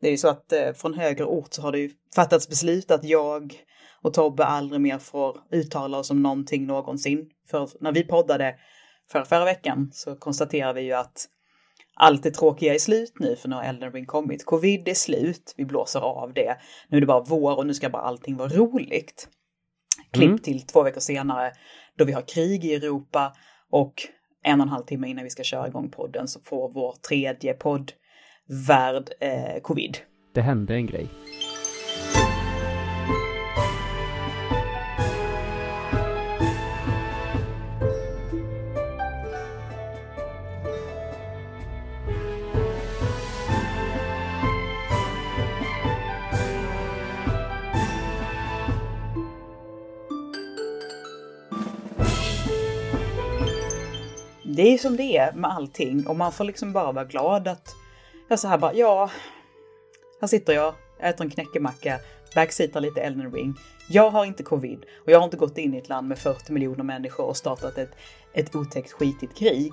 Det är ju så att eh, från högre ort så har det ju fattats beslut att jag och Tobbe aldrig mer får uttala oss om någonting någonsin. För när vi poddade för förra veckan så konstaterar vi ju att allt det tråkiga är slut nu för nu har Elden Ring kommit. Covid är slut, vi blåser av det. Nu är det bara vår och nu ska bara allting vara roligt. Klipp mm. till två veckor senare då vi har krig i Europa och en och en halv timme innan vi ska köra igång podden så får vår tredje podd värld eh, covid. Det hände en grej. det är som det är med allting och man får liksom bara vara glad att jag så här bara, ja, här sitter jag, äter en knäckemacka, backseatar lite Elden ring. Jag har inte covid och jag har inte gått in i ett land med 40 miljoner människor och startat ett, ett otäckt skitigt krig.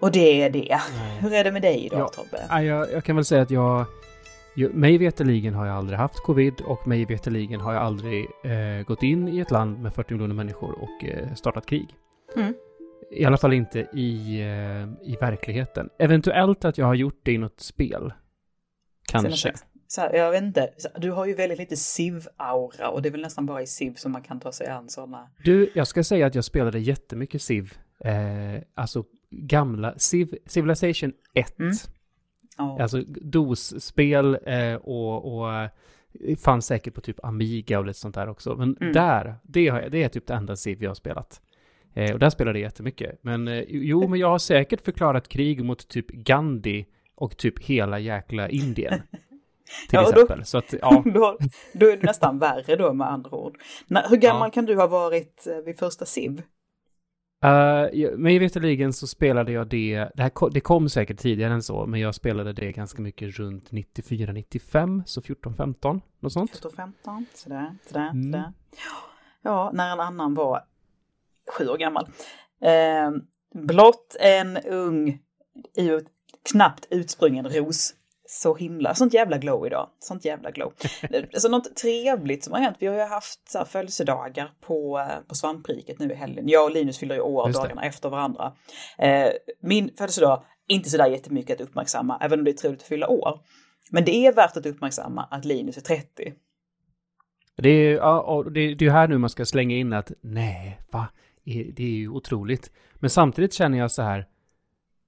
Och det är det. Nej. Hur är det med dig idag ja, Tobbe? Jag, jag kan väl säga att jag mig veterligen har jag aldrig haft covid och mig veterligen har jag aldrig eh, gått in i ett land med 40 miljoner människor och eh, startat krig. Mm. I alla fall inte i, eh, i verkligheten. Eventuellt att jag har gjort det i något spel. Kanske. Så här, jag vet inte, du har ju väldigt lite Civ-aura och det är väl nästan bara i Civ som man kan ta sig an sådana. Du, jag ska säga att jag spelade jättemycket Civ. Eh, alltså gamla Civ, Civilization 1. Mm. Oh. Alltså DOS-spel eh, och, och eh, fanns säkert på typ Amiga och lite sånt där också. Men mm. där, det, har jag, det är typ det enda Civ jag har spelat. Eh, och där spelade jag jättemycket. Men eh, jo, men jag har säkert förklarat krig mot typ Gandhi och typ hela jäkla Indien. Till ja, exempel. Då, så att, ja. då, då är det nästan värre då med andra ord. När, hur gammal ja. kan du ha varit eh, vid första SIV? Uh, mig veterligen så spelade jag det, det, här, det kom säkert tidigare än så, men jag spelade det ganska mycket runt 94-95, så 14-15, något sånt. 14-15, sådär, sådär, mm. sådär. Ja, när en annan var sju år gammal. Eh, blott en ung, knappt utsprungen ros. Så himla, sånt jävla glow idag. Sånt jävla glow. alltså något trevligt som har hänt. Vi har ju haft så här, födelsedagar på, eh, på svampriket nu i helgen. Jag och Linus fyller ju år dagarna efter varandra. Eh, min födelsedag, inte sådär jättemycket att uppmärksamma, även om det är trevligt att fylla år. Men det är värt att uppmärksamma att Linus är 30. Det är, ja, det är ju här nu man ska slänga in att nej, va? Det är ju otroligt. Men samtidigt känner jag så här,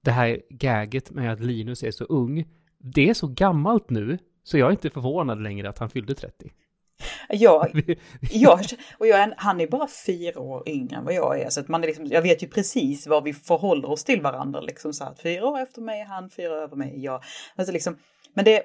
det här gaget med att Linus är så ung, det är så gammalt nu, så jag är inte förvånad längre att han fyllde 30. Ja, jag, och jag, han är bara fyra år yngre än vad jag är, så att man är liksom, jag vet ju precis vad vi förhåller oss till varandra, liksom så att fyra år efter mig är han, fyra år över mig är jag. Alltså liksom, men det,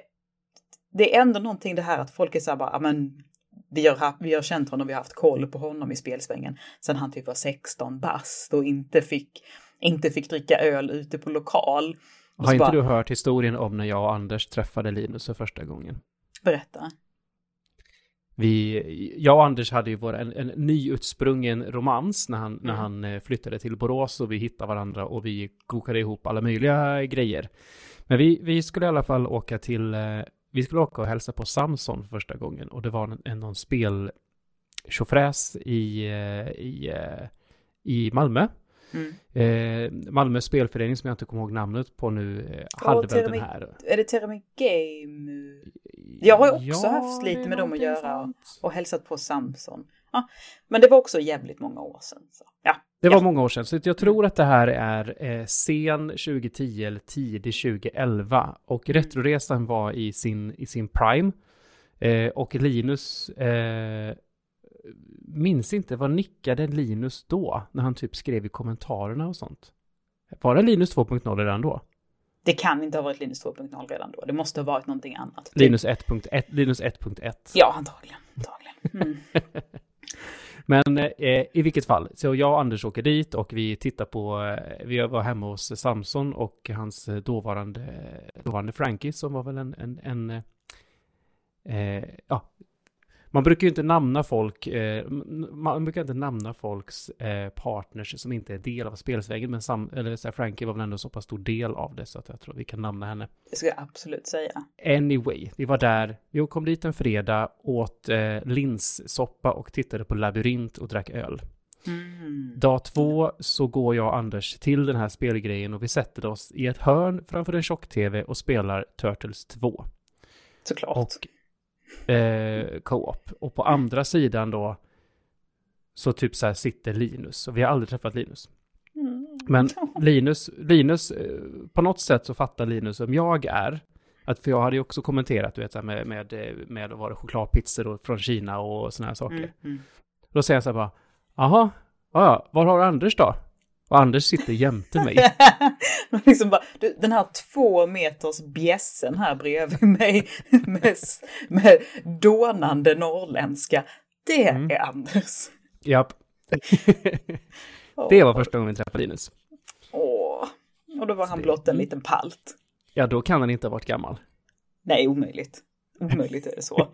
det är ändå någonting det här att folk är så här bara, men vi har, vi har känt honom, vi har haft koll på honom i spelsvängen sen han typ var 16 bast och inte fick, inte fick dricka öl ute på lokal. Har inte bara, du hört historien om när jag och Anders träffade Linus för första gången? Berätta. Vi, jag och Anders hade ju vår, en, en nyutsprungen romans när han, mm. när han eh, flyttade till Borås och vi hittade varandra och vi kokade ihop alla möjliga grejer. Men vi, vi skulle i alla fall åka till eh, vi skulle åka och hälsa på Samson för första gången och det var en, en någon spel i, eh, i, eh, i Malmö. Mm. Eh, Malmö spelförening som jag inte kommer ihåg namnet på nu eh, hade väl den här. Är det Terami Game? Jag har också ja, haft lite med dem att göra och, och hälsat på Samson. Ja, men det var också jävligt många år sedan. Så, ja. Det var ja. många år sedan, så jag tror att det här är eh, sen 2010 eller tidig 2011. Och mm. Retroresan var i sin, i sin prime. Eh, och Linus, eh, minns inte, vad nickade Linus då? När han typ skrev i kommentarerna och sånt. Var det Linus 2.0 redan då? Det kan inte ha varit Linus 2.0 redan då. Det måste ha varit någonting annat. Linus 1.1. Linus 1.1. Ja, antagligen. antagligen. Mm. Men eh, i vilket fall, så jag och Anders åker dit och vi tittar på, eh, vi var hemma hos Samson och hans dåvarande, dåvarande Frankie som var väl en, en, en eh, ja, man brukar ju inte namna folk, eh, man brukar inte namna folks eh, partners som inte är del av spelsvägen, men sam, eller så här, Frankie var väl ändå så pass stor del av det så att jag tror vi kan namna henne. Det ska jag absolut säga. Anyway, vi var där, vi kom dit en fredag, åt eh, linssoppa och tittade på labyrint och drack öl. Mm. Dag två så går jag och Anders till den här spelgrejen och vi sätter oss i ett hörn framför en tjock-tv och spelar Turtles 2. Såklart. Och eh, co-op. Och på andra sidan då så typ så här sitter Linus. Och vi har aldrig träffat Linus. Mm. Men Linus, Linus, eh, på något sätt så fattar Linus som jag är. Att, för jag hade ju också kommenterat, du vet, så här med, med, med, var det chokladpizzor från Kina och sådana här saker. Mm, mm. Då säger jag så här bara, Jaha, ja, var har Anders då? Och Anders sitter jämte mig. liksom bara, du, den här två meters bjässen här bredvid mig med, med dånande norrländska, det mm. är Anders. Japp. det var första gången vi träffade Linus. Åh, och då var han blott en liten palt. Ja, då kan han inte ha varit gammal. Nej, omöjligt. Omöjligt är det så.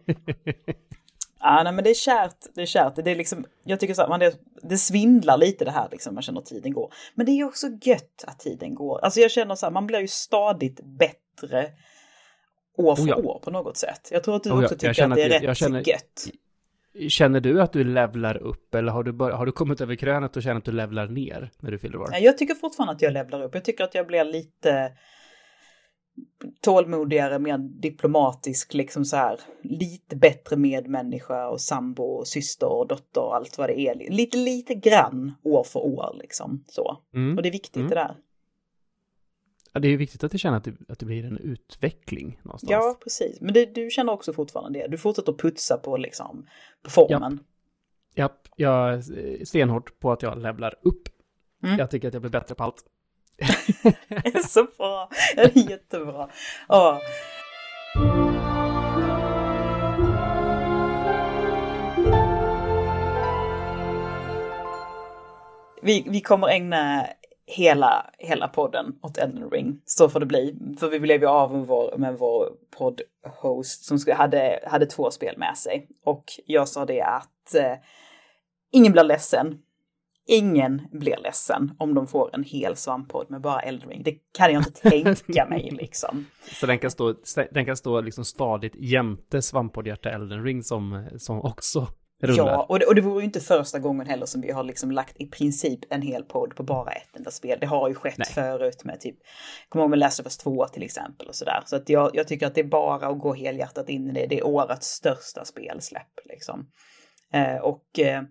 Ja, nej, men det är kärt. Det är kärt. Det är liksom, jag tycker så att man det, det svindlar lite det här liksom. Man känner att tiden går. Men det är också gött att tiden går. Alltså jag känner så här, man blir ju stadigt bättre år för oh ja. år på något sätt. Jag tror att du oh ja. också tycker att det är att, rätt känner, gött. Känner du att du levlar upp eller har du, bör, har du kommit över krönet och känner att du levlar ner när du fyller år? Jag tycker fortfarande att jag levlar upp. Jag tycker att jag blir lite tålmodigare, mer diplomatisk, liksom så här lite bättre medmänniska och sambo och syster och dotter och allt vad det är. Lite, lite grann år för år liksom så. Mm. Och det är viktigt mm. det där. Ja, det är viktigt att du känner att det, att det blir en utveckling någonstans. Ja, precis. Men det, du känner också fortfarande det. Du fortsätter att putsa på liksom, på formen. Japp, ja, jag är stenhårt på att jag levlar upp. Mm. Jag tycker att jag blir bättre på allt det är så bra. Det är jättebra. Ja. Vi, vi kommer ägna hela, hela podden åt Elden Ring. Så får det bli. För vi blev ju av med vår, med vår poddhost som hade, hade två spel med sig. Och jag sa det att eh, ingen blir ledsen ingen blir ledsen om de får en hel svamppodd med bara Eldring. Det kan jag inte tänka mig liksom. Så den kan stå, den kan stå liksom stadigt jämte svamppoddhjärta Elden Ring som, som också rullar. Ja, och det, och det vore ju inte första gången heller som vi har liksom lagt i princip en hel podd på bara ett enda spel. Det har ju skett Nej. förut med typ, kommer ihåg med Last of Us 2 till exempel och sådär. Så att jag, jag tycker att det är bara att gå helhjärtat in i det. Det är årets största spelsläpp liksom. Eh, och eh,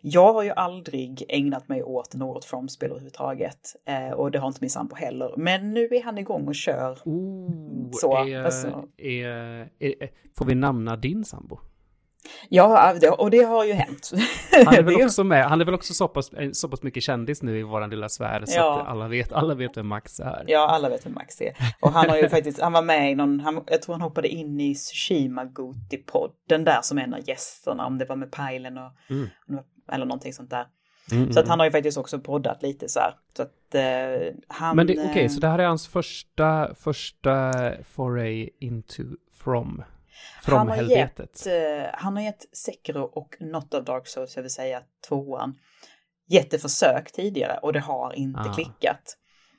jag har ju aldrig ägnat mig åt något From-spel överhuvudtaget. Eh, och det har inte min sambo heller. Men nu är han igång och kör. Ooh, så, är, alltså. är, är, får vi namna din sambo? Ja, och det har ju hänt. Han är väl också med, han är väl också så pass, eh, så pass mycket kändis nu i våran lilla sfär så ja. att alla vet, alla vet vem Max är. Ja, alla vet vem Max är. Och han har ju faktiskt, han var med i någon, han, jag tror han hoppade in i Tsushima Goti-podden där som en av gästerna, om det var med Pajlen och, mm. eller någonting sånt där. Mm, så att mm. han har ju faktiskt också poddat lite så här. Så att eh, han... Men okej, okay, så det här är hans första, första foray into from han har helvetet. Gett, uh, han har gett Sekiro och Not of Dark Souls, jag vill säga tvåan, jätteförsök tidigare och det har inte ah. klickat.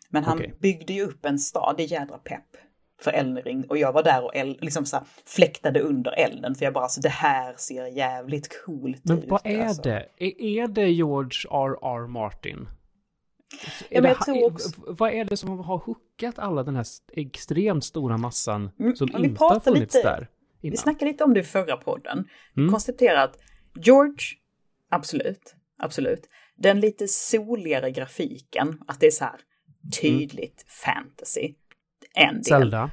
Men han okay. byggde ju upp en stad, det är jädra pepp för Elnring och jag var där och el, liksom så här, fläktade under elden för jag bara så det här ser jävligt coolt men ut. Men vad är alltså. det? Är, är det George R.R. Martin? Ja, men jag tror också... Vad är det som har hookat alla den här extremt stora massan mm, som inte har funnits lite, där? Innan. Vi snackade lite om det i förra podden. Mm. Konstaterar att George, absolut, absolut. Den lite soligare grafiken, att det är så här tydligt mm. fantasy. En del. Zelda.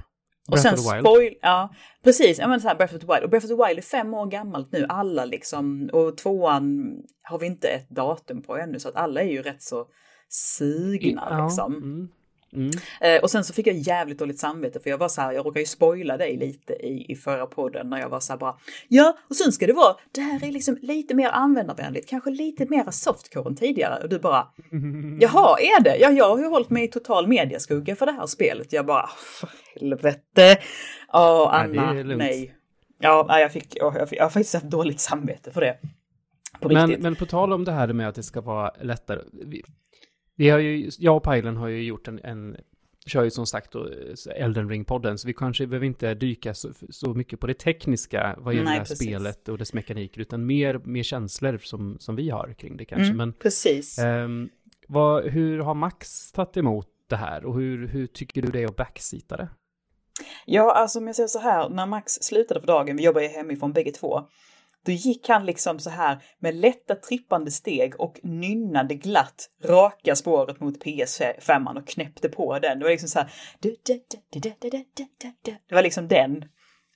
Och sen spoil, ja precis, ja men så här Breath of the Wild. Och Breath of the Wild är fem år gammalt nu, alla liksom. Och tvåan har vi inte ett datum på ännu, så att alla är ju rätt så sugna ja, liksom. Mm. Mm. Eh, och sen så fick jag jävligt dåligt samvete för jag var så här, jag råkade ju spoila dig lite i, i förra podden när jag var så här bara, ja, och sen ska det vara, det här är liksom lite mer användarvänligt, kanske lite mer softcore än tidigare. Och du bara, jaha, är det? Ja, jag har ju hållit mig i total mediaskugga för det här spelet. Jag bara, för helvete. Ja, Anna, nej. Ja, jag fick, jag, fick, jag har faktiskt haft dåligt samvete för det. På men, men på tal om det här med att det ska vara lättare. Vi, har ju, jag och Pajlen har ju gjort en, en kör ju som sagt då Elden Ring-podden, så vi kanske behöver inte dyka så, så mycket på det tekniska vad gäller Nej, det här precis. spelet och dess mekaniker, utan mer, mer känslor som, som vi har kring det kanske. Mm, Men, precis. Um, vad, hur har Max tagit emot det här och hur, hur tycker du det är att backseata det? Ja, alltså om jag säger så här, när Max slutade för dagen, vi jobbar ju hemifrån bägge två, då gick han liksom så här med lätta trippande steg och nynnade glatt raka spåret mot PS5 och knäppte på den. Det var liksom så här. Det var liksom den.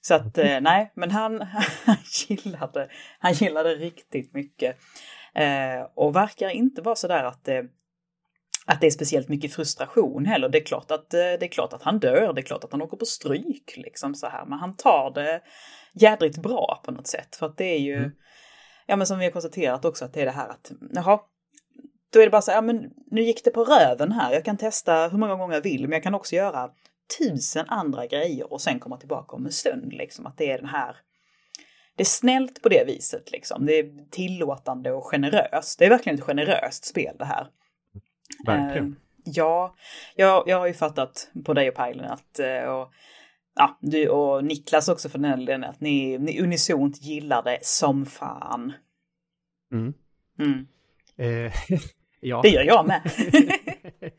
Så att eh, nej, men han, han gillade, han gillade riktigt mycket. Eh, och verkar inte vara så där att eh, att det är speciellt mycket frustration heller. Det är klart att, eh, det är klart att han dör, det är klart att han åker på stryk liksom så här. Men han tar det jädrigt bra på något sätt. För att det är ju, mm. ja men som vi har konstaterat också att det är det här att, jaha, då är det bara så här, ja men nu gick det på röven här, jag kan testa hur många gånger jag vill, men jag kan också göra tusen andra grejer och sen komma tillbaka om en stund liksom. Att det är den här, det är snällt på det viset liksom. Det är tillåtande och generöst. Det är verkligen ett generöst spel det här. Verkligen. Uh, ja, jag, jag har ju fattat på dig och Pajlen att, uh, och ja, du och Niklas också för den delen, att ni, ni unisont gillar det som fan. Mm. Mm. Eh, ja. Det gör jag med.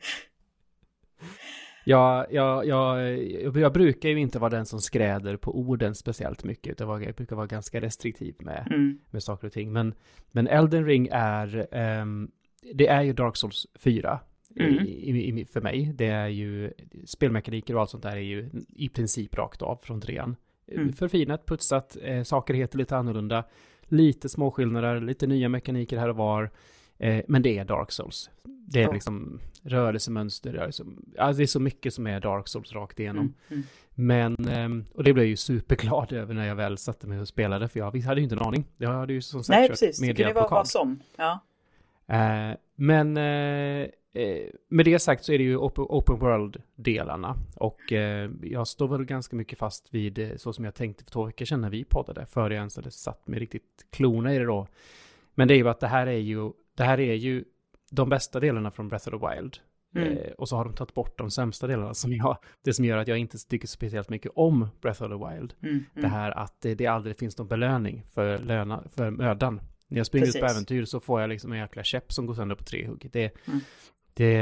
ja, ja, ja, jag, jag brukar ju inte vara den som skräder på orden speciellt mycket, utan jag brukar vara ganska restriktiv med, mm. med saker och ting. Men, men Elden Ring är, um, det är ju Dark Souls 4. Mm. I, i, för mig. Det är ju spelmekaniker och allt sånt där är ju i princip rakt av från trean. Mm. Förfinat, putsat, eh, saker heter lite annorlunda, lite småskillnader, lite nya mekaniker här och var. Eh, men det är Dark Souls. Det är oh. liksom rörelsemönster, rörelse, alltså det är så mycket som är Dark Souls rakt igenom. Mm. Mm. Men, eh, och det blev jag ju superglad över när jag väl satte mig och spelade, för jag hade ju inte en aning. Jag hade ju som sagt Nej, precis. Det kunde vara vad som. Ja. Eh, men eh, Eh, med det sagt så är det ju open world-delarna. Och jag står väl ganska mycket fast vid så som jag tänkte för två veckor sedan när vi poddade. Före jag ens hade satt mig riktigt klona i det då. Men det är ju att det här är ju, det här är ju de bästa delarna från Breath of the Wild. Mm. Eh, och så har de tagit bort de sämsta delarna som jag, det som gör att jag inte tycker speciellt mycket om Breath of the Wild. Mm. Mm. Det här att det, det aldrig finns någon belöning för, löna, för mödan. När jag springer Precis. ut på äventyr så får jag liksom en jäkla käpp som går sönder på tre hugg. Det, mm. Det,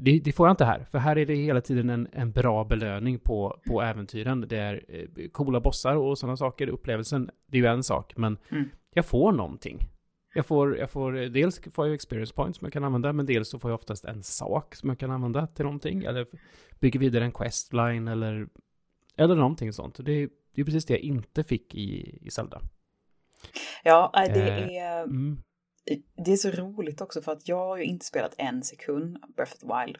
det, det, får jag inte här, för här är det hela tiden en, en bra belöning på, på äventyren. Det är eh, coola bossar och sådana saker. Upplevelsen, det är ju en sak, men mm. jag får någonting. Jag får, jag får, dels får jag experience points som jag kan använda, men dels så får jag oftast en sak som jag kan använda till någonting. Eller bygger vidare en questline eller, eller någonting sånt. Det, det är precis det jag inte fick i, i Zelda. Ja, det eh, är... Mm det är så roligt också för att jag har ju inte spelat en sekund Breath of the Wild.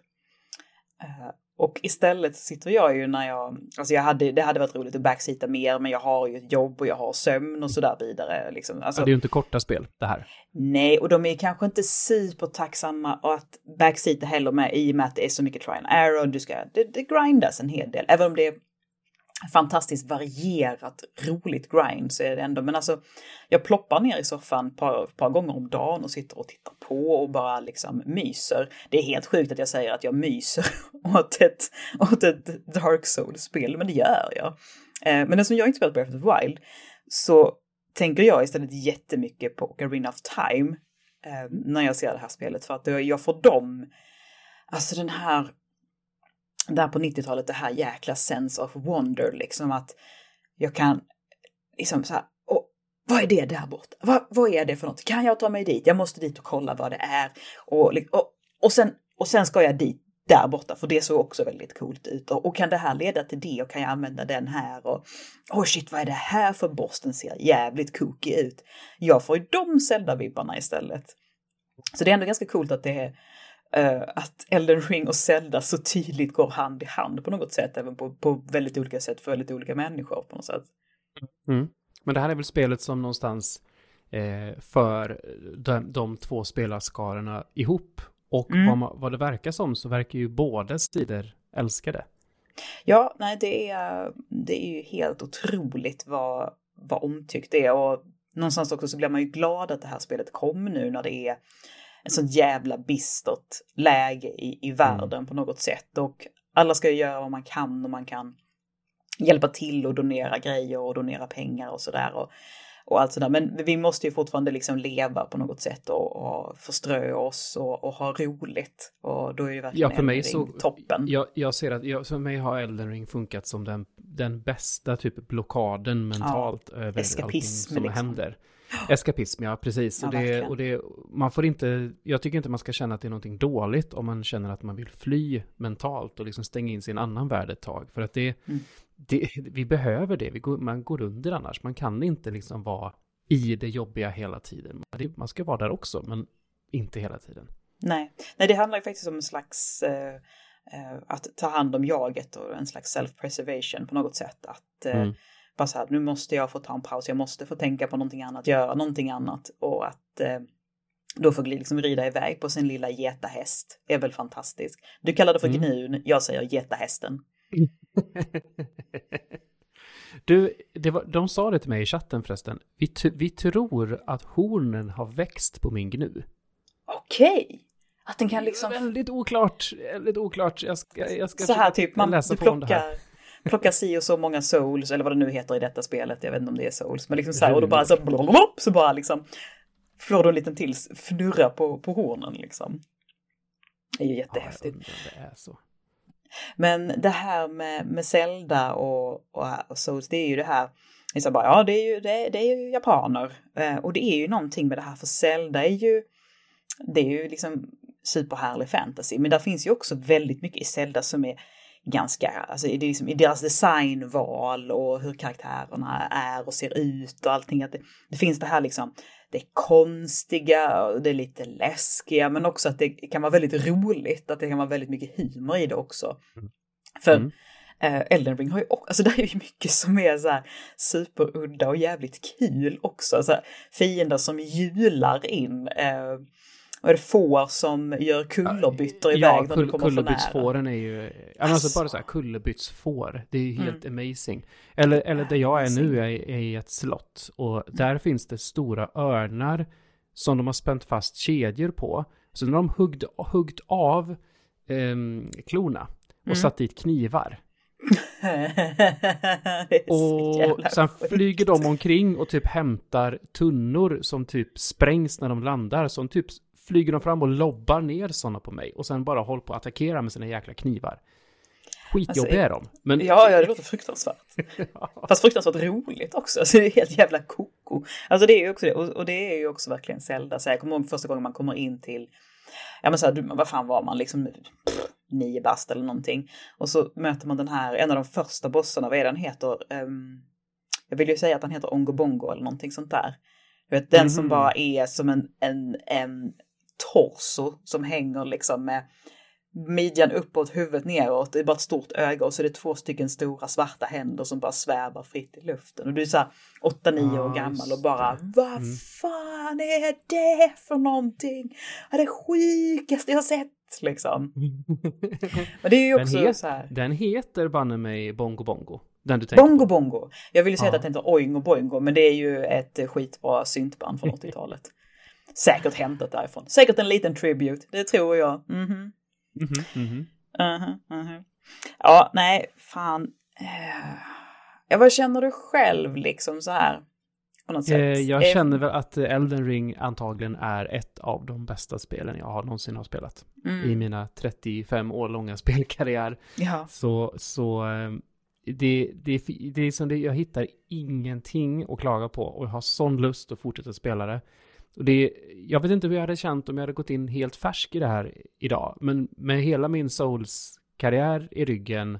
Uh, och istället sitter jag ju när jag, alltså jag hade, det hade varit roligt att backseata mer, men jag har ju ett jobb och jag har sömn och sådär vidare. Liksom. Alltså, ja, det är ju inte korta spel det här. Nej, och de är kanske inte supertacksamma att backseata heller med i och med att det är så mycket try and error, du ska, det, det grindas en hel del, även om det är fantastiskt varierat, roligt grind så är det ändå. Men alltså, jag ploppar ner i soffan ett par, par gånger om dagen och sitter och tittar på och bara liksom myser. Det är helt sjukt att jag säger att jag myser åt ett, åt ett Dark Souls-spel, men det gör jag. Eh, men eftersom jag inte spelat Breath of the Wild så tänker jag istället jättemycket på Ocarina of Time eh, när jag ser det här spelet för att jag får dem, alltså den här där på 90-talet det här jäkla sense of wonder, liksom att jag kan liksom så här, och, vad är det där borta? Vad, vad är det för något? Kan jag ta mig dit? Jag måste dit och kolla vad det är. Och, och, och, sen, och sen ska jag dit där borta, för det såg också väldigt coolt ut. Och, och, kan det här leda till det och kan jag använda den här? Och oh shit, vad är det här för boss? Den ser jävligt kooky ut. Jag får ju de Zelda-vibbarna istället. Så det är ändå ganska coolt att det är att Elden Ring och Zelda så tydligt går hand i hand på något sätt, även på, på väldigt olika sätt för väldigt olika människor på något sätt. Mm. Men det här är väl spelet som någonstans eh, för de, de två spelarskarorna ihop. Och mm. vad, man, vad det verkar som så verkar ju båda sidor älska det. Ja, nej, det är, det är ju helt otroligt vad, vad omtyckt det är. Och någonstans också så blir man ju glad att det här spelet kom nu när det är ett sånt jävla bistert läge i, i världen mm. på något sätt. Och alla ska ju göra vad man kan och man kan hjälpa till och donera grejer och donera pengar och sådär. Och, och allt sådär. Men vi måste ju fortfarande liksom leva på något sätt och, och förströ oss och, och, ha roligt. Och då är det verkligen ja, för mig så, toppen. Jag, jag ser att, jag, för mig har Elden Ring funkat som den, den bästa typ blockaden mentalt ja, över allting som liksom. händer. Eskapism, ja precis. Ja, och det, och det, man får inte, jag tycker inte man ska känna att det är någonting dåligt om man känner att man vill fly mentalt och liksom stänga in sig i en annan värld ett tag. För att det, mm. det vi behöver det, vi går, man går under annars. Man kan inte liksom vara i det jobbiga hela tiden. Man ska vara där också, men inte hela tiden. Nej, Nej det handlar ju faktiskt om en slags eh, eh, att ta hand om jaget och en slags self-preservation på något sätt. Att eh, mm bara så här, nu måste jag få ta en paus, jag måste få tänka på någonting annat, göra någonting annat och att eh, då få liksom rida iväg på sin lilla getahäst är väl fantastiskt. Du kallar det för mm. gnun, jag säger getahästen. du, det var, de sa det till mig i chatten förresten. Vi, vi tror att hornen har växt på min gnu. Okej. Okay. Att den kan liksom... Väldigt oklart, väldigt oklart. Jag ska, jag ska så här typ, man, läsa du plockar, plocka si och så många souls, eller vad det nu heter i detta spelet, jag vet inte om det är souls, men liksom så här, och då bara så, blablabla, så bara liksom får du en liten till fnurra på, på hornen liksom. Det är ju jättehäftigt. Ja, det är så. Men det här med, med Zelda och, och, och Souls, det är ju det här, liksom bara, ja det är ju, det, det är ju japaner. Eh, och det är ju någonting med det här, för Zelda är ju, det är ju liksom superhärlig fantasy, men där finns ju också väldigt mycket i Zelda som är ganska, alltså i, liksom, i deras designval och hur karaktärerna är och ser ut och allting. Att det, det finns det här liksom, det är konstiga och det är lite läskiga men också att det kan vara väldigt roligt, att det kan vara väldigt mycket humor i det också. Mm. För mm. Eh, Elden Ring har ju också, alltså det är ju mycket som är så här superudda och jävligt kul också. Så här, fiender som hjular in. Eh, och är det får som gör kullerbyttor iväg ja, när du kommer för nära? kullerbyttsfåren är ju, alltså, alltså bara så här kullerbyttsfår, det är helt mm. amazing. Eller, eller där jag är nu är, är i ett slott och där finns det stora örnar som de har spänt fast kedjor på. Så när de huggt, huggt av eh, klorna och mm. satt dit knivar. och sen flyger de omkring och typ hämtar tunnor som typ sprängs när de landar. Som typ flyger de fram och lobbar ner sådana på mig och sen bara håller på att attackera med sina jäkla knivar. Skitjobbiga alltså, är de. Men... Ja, ja, det låter fruktansvärt. ja. Fast fruktansvärt roligt också. Alltså, det är helt jävla koko. Alltså det är ju också det. Och, och, det är ju också verkligen Zelda. Så jag kommer ihåg första gången man kommer in till, ja men så här, vad fan var man liksom, pff, nio bast eller någonting. Och så möter man den här, en av de första bossarna, vad är den heter? Um, jag vill ju säga att han heter Ongo Bongo eller någonting sånt där. Du vet, den mm -hmm. som mhm. bara är som en, en, en torso som hänger liksom med midjan uppåt, huvudet neråt. Det är bara ett stort öga och så är det två stycken stora svarta händer som bara svävar fritt i luften. Och du är så här 8-9 år gammal och bara vad mm. fan är det för någonting? Det är det sjukaste jag har sett liksom. Men det är ju också den så här. Den heter banne mig Bongo Bongo. Den du Bongo på. Bongo. Jag ville säga ja. att den heter Oingo Boingo men det är ju ett skitbra syntband från 80-talet. Säkert hämtat därifrån. Säkert en liten tribute, det tror jag. Mm -hmm. Mm -hmm, mm -hmm. Uh -huh, Ja, nej, fan. Uh, ja, vad känner du själv liksom så här? På något sätt? Eh, jag känner väl att Elden Ring antagligen är ett av de bästa spelen jag har någonsin har spelat. Mm. I mina 35 år långa spelkarriär. Ja. Så, så eh, det, det, det är som det, jag hittar ingenting att klaga på och jag har sån lust att fortsätta spela det. Och det, jag vet inte hur jag hade känt om jag hade gått in helt färsk i det här idag, men med hela min Souls-karriär i ryggen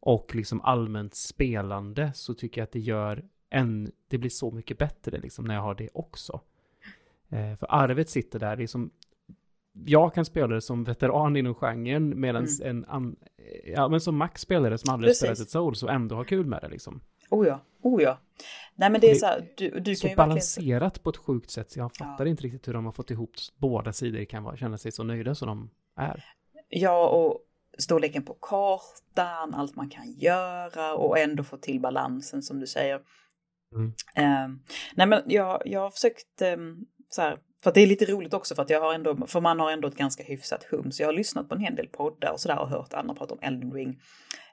och liksom allmänt spelande så tycker jag att det gör en, det blir så mycket bättre liksom när jag har det också. Eh, för arvet sitter där, liksom, jag kan spela det som veteran inom genren medan mm. en, an, ja men som Max spelare som aldrig Precis. spelat ett Souls och ändå har kul med det liksom. Oh ja, oh ja. Nej men det är så här, du, du så kan ju balanserat verkligen... på ett sjukt sätt så jag fattar ja. inte riktigt hur de har fått ihop båda sidor kan vara, känna sig så nöjda som de är. Ja, och storleken på kartan, allt man kan göra och ändå få till balansen som du säger. Mm. Uh, nej men jag, jag har försökt um, så här, för att det är lite roligt också för att jag har ändå, för man har ändå ett ganska hyfsat hum. Så jag har lyssnat på en hel del poddar och sådär och hört andra prata om Elden Ring.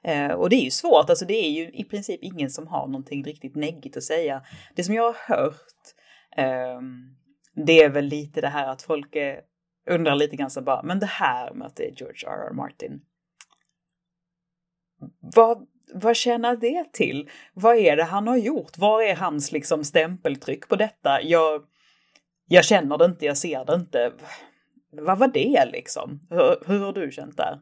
Eh, och det är ju svårt, alltså det är ju i princip ingen som har någonting riktigt neggigt att säga. Det som jag har hört, eh, det är väl lite det här att folk är, undrar lite grann så bara, men det här med att det är George R. R. Martin. Vad, vad tjänar det till? Vad är det han har gjort? Vad är hans liksom stämpeltryck på detta? Jag jag känner det inte, jag ser det inte. Vad var det liksom? Hur, hur har du känt där?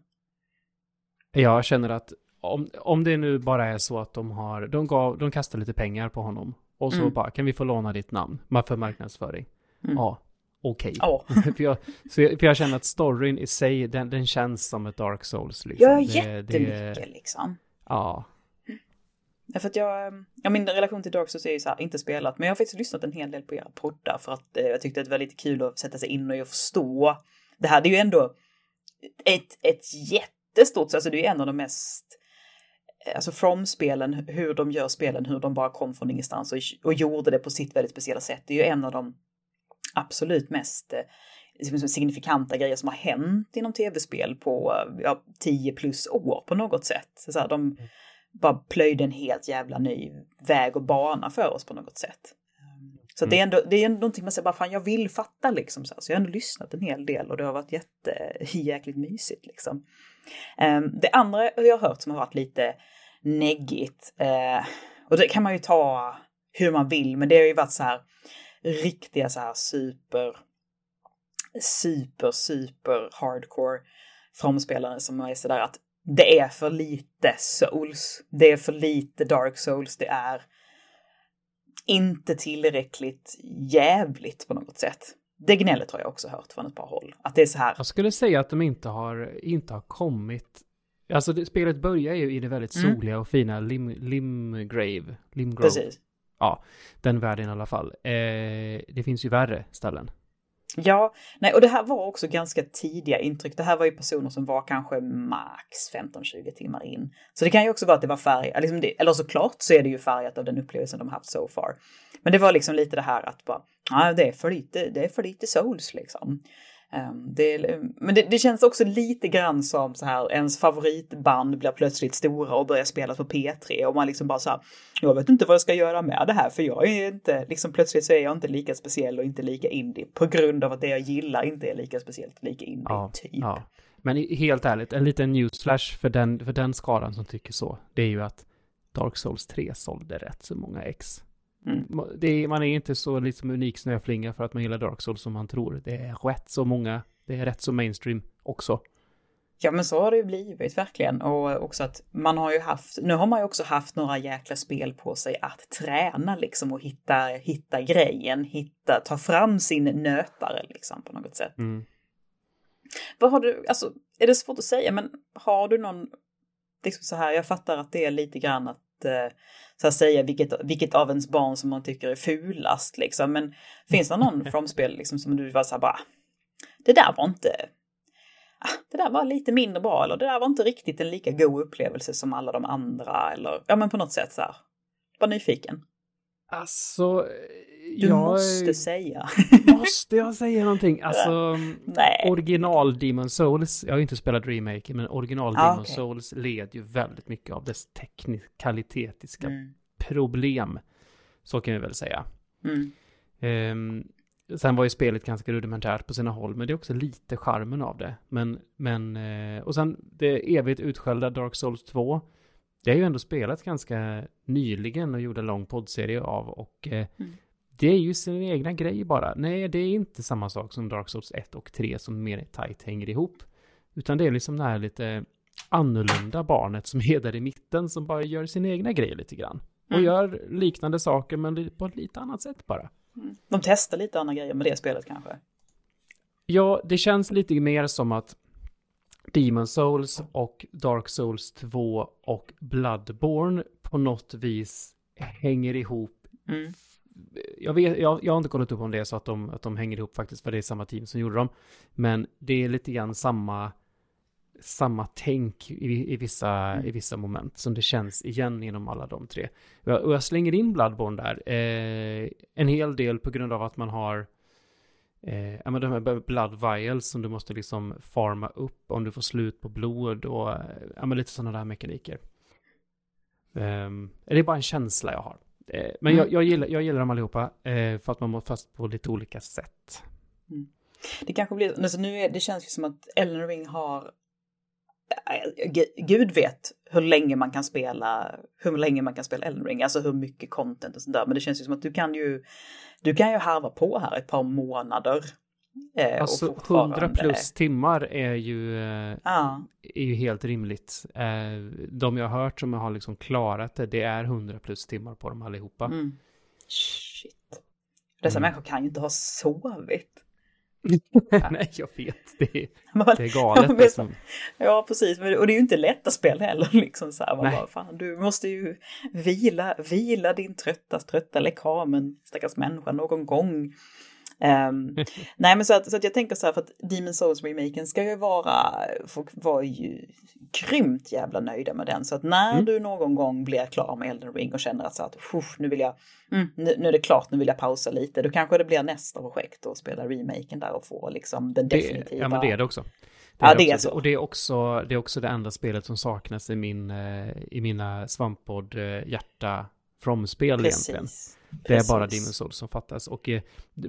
Jag känner att om, om det nu bara är så att de har, de gav, de kastar lite pengar på honom och så mm. bara, kan vi få låna ditt namn för marknadsföring? Mm. Ja, okej. Okay. Oh. för, jag, för jag känner att storyn i sig, den, den känns som ett Dark Souls. Liksom. Ja, jättemycket det, liksom. Ja, för att jag, ehm, ja min relation till Dark Souls är ju så här, inte spelat, men jag har faktiskt lyssnat en hel del på era poddar för att eh, jag tyckte att det var lite kul att sätta sig in och förstå. Det här det är ju ändå ett, ett jättestort, alltså det är ju en av de mest, eh, alltså From-spelen, hur de gör spelen, hur de bara kom från ingenstans och, och gjorde det på sitt väldigt speciella sätt. Det är ju en av de absolut mest eh, liksom signifikanta grejer som har hänt inom tv-spel på eh, ja, 10 plus år på något sätt. Så här, de, mm bara plöjde en helt jävla ny väg och bana för oss på något sätt. Så mm. det är ändå, det är någonting man säger bara, fan jag vill fatta liksom. Så, så jag har ändå lyssnat en hel del och det har varit jätte, jäkligt mysigt liksom. Um, det andra jag har hört som har varit lite neggigt, uh, och det kan man ju ta hur man vill, men det har ju varit så här riktiga så här super, super, super hardcore framspelare som är sådär att det är för lite souls. Det är för lite dark souls. Det är inte tillräckligt jävligt på något sätt. Det gnället har jag också hört från ett par håll. Att det är så här. Jag skulle säga att de inte har, inte har kommit. Alltså det, spelet börjar ju i det väldigt mm. soliga och fina Lim, Limgrave. Limgrove. Precis. Ja, den världen i alla fall. Eh, det finns ju värre ställen. Ja, nej, och det här var också ganska tidiga intryck. Det här var ju personer som var kanske max 15-20 timmar in. Så det kan ju också vara att det var färgat, liksom eller såklart så är det ju färgat av den upplevelsen de haft so far. Men det var liksom lite det här att bara, ja, det är för lite, det är för lite souls liksom. Um, det, men det, det, känns också lite grann som så här, ens favoritband blir plötsligt stora och börjar spela på P3 och man liksom bara så här, jag vet inte vad jag ska göra med det här för jag är inte, liksom plötsligt så är jag inte lika speciell och inte lika indie på grund av att det jag gillar inte är lika speciellt, lika indie, ja, typ. Ja. Men helt ärligt, en liten newsflash för den, för den skaran som tycker så, det är ju att Dark Souls 3 sålde rätt så många ex. Mm. Är, man är inte så liksom unik snöflinga för att man gillar Dark Souls som man tror. Det är rätt så många, det är rätt så mainstream också. Ja men så har det ju blivit verkligen och också att man har ju haft, nu har man ju också haft några jäkla spel på sig att träna liksom och hitta, hitta grejen, hitta, ta fram sin nötare liksom på något sätt. Mm. Vad har du, alltså är det svårt att säga men har du någon, liksom så här, jag fattar att det är lite grann att så att säga vilket, vilket av ens barn som man tycker är fulast liksom. Men finns det någon from-spel liksom som du var så här bara, det där var inte, ah, det där var lite mindre bra eller det där var inte riktigt en lika god upplevelse som alla de andra eller ja men på något sätt så här. Bara nyfiken. Alltså, du jag... måste säga. måste jag säga någonting? Alltså, Nej. original Demon Souls, jag har ju inte spelat remake, men original ah, Demon okay. Souls led ju väldigt mycket av dess teknikalitetiska mm. problem. Så kan vi väl säga. Mm. Um, sen var ju spelet ganska rudimentärt på sina håll, men det är också lite charmen av det. Men, men, uh, och sen det evigt utskällda Dark Souls 2. Det har ju ändå spelat ganska nyligen och gjorde en lång poddserie av och uh, mm det är ju sin egna grej bara. Nej, det är inte samma sak som Dark Souls 1 och 3 som mer tajt hänger ihop. Utan det är liksom det här lite annorlunda barnet som är där i mitten som bara gör sin egna grej lite grann. Och mm. gör liknande saker men på ett lite annat sätt bara. Mm. De testar lite andra grejer med det spelet kanske? Ja, det känns lite mer som att Demon Souls och Dark Souls 2 och Bloodborne på något vis hänger ihop mm jag, vet, jag, jag har inte kollat upp om det är så att de, att de hänger ihop faktiskt, för det är samma team som gjorde dem. Men det är lite grann samma, samma tänk i, i, vissa, mm. i vissa moment som det känns igen inom alla de tre. Och jag slänger in Bloodborne där, eh, en hel del på grund av att man har eh, men de här blood vials som du måste liksom farma upp om du får slut på blod och men lite sådana där mekaniker. Um, det är bara en känsla jag har. Eh, men mm. jag, jag, gillar, jag gillar dem allihopa eh, för att man mår fast på lite olika sätt. Mm. Det kanske blir, alltså nu är, det känns ju som att Elden Ring har Gud vet hur länge man kan spela, hur länge man kan spela Elden Ring, alltså hur mycket content och sånt där. Men det känns ju som att du kan ju, du kan ju harva på här ett par månader. Eh, alltså fortfarande... 100 plus timmar är ju, eh, ah. är ju helt rimligt. Eh, de jag har hört som har liksom klarat det, det är 100 plus timmar på dem allihopa. Mm. Shit. Dessa mm. människor kan ju inte ha sovit. Nej, jag vet. Det är, det är galet. Ja, liksom. ja, precis. Och det är ju inte lätt att spela heller. Liksom så här. Man bara, fan, du måste ju vila, vila din trötta, trötta lekamen, stackars människa, någon gång. Um, nej men så att, så att jag tänker så här för att Demon Souls-remaken ska ju vara, folk var ju grymt jävla nöjda med den. Så att när mm. du någon gång blir klar med Elden Ring och känner att, så att nu vill jag, mm, nu, nu, är det klart, nu vill jag pausa lite, då kanske det blir nästa projekt och spela remaken där och få liksom den definitiva. Det, ja men det är det också. Det är ja, det, är så. Och det är, också, det är också det enda spelet som saknas i, min, eh, i mina svamppodd eh, egentligen. Det är bara Demon Souls som fattas. Och eh,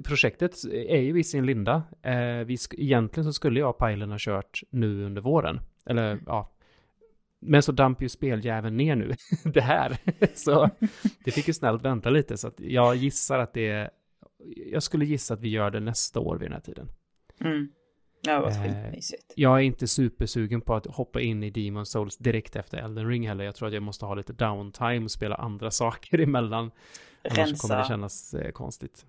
projektet är ju i sin linda. Eh, vi egentligen så skulle jag och Pajlen ha kört nu under våren. Eller mm. ja. Men så damp ju speljäveln ner nu, det här. så det fick ju snällt vänta lite. Så att jag gissar att det är... Jag skulle gissa att vi gör det nästa år vid den här tiden. Mm. Ja, vad eh, Jag är inte supersugen på att hoppa in i Demon Souls direkt efter Elden Ring heller. Jag tror att jag måste ha lite downtime och spela andra saker emellan. Rensa. Annars kommer det kännas eh, konstigt.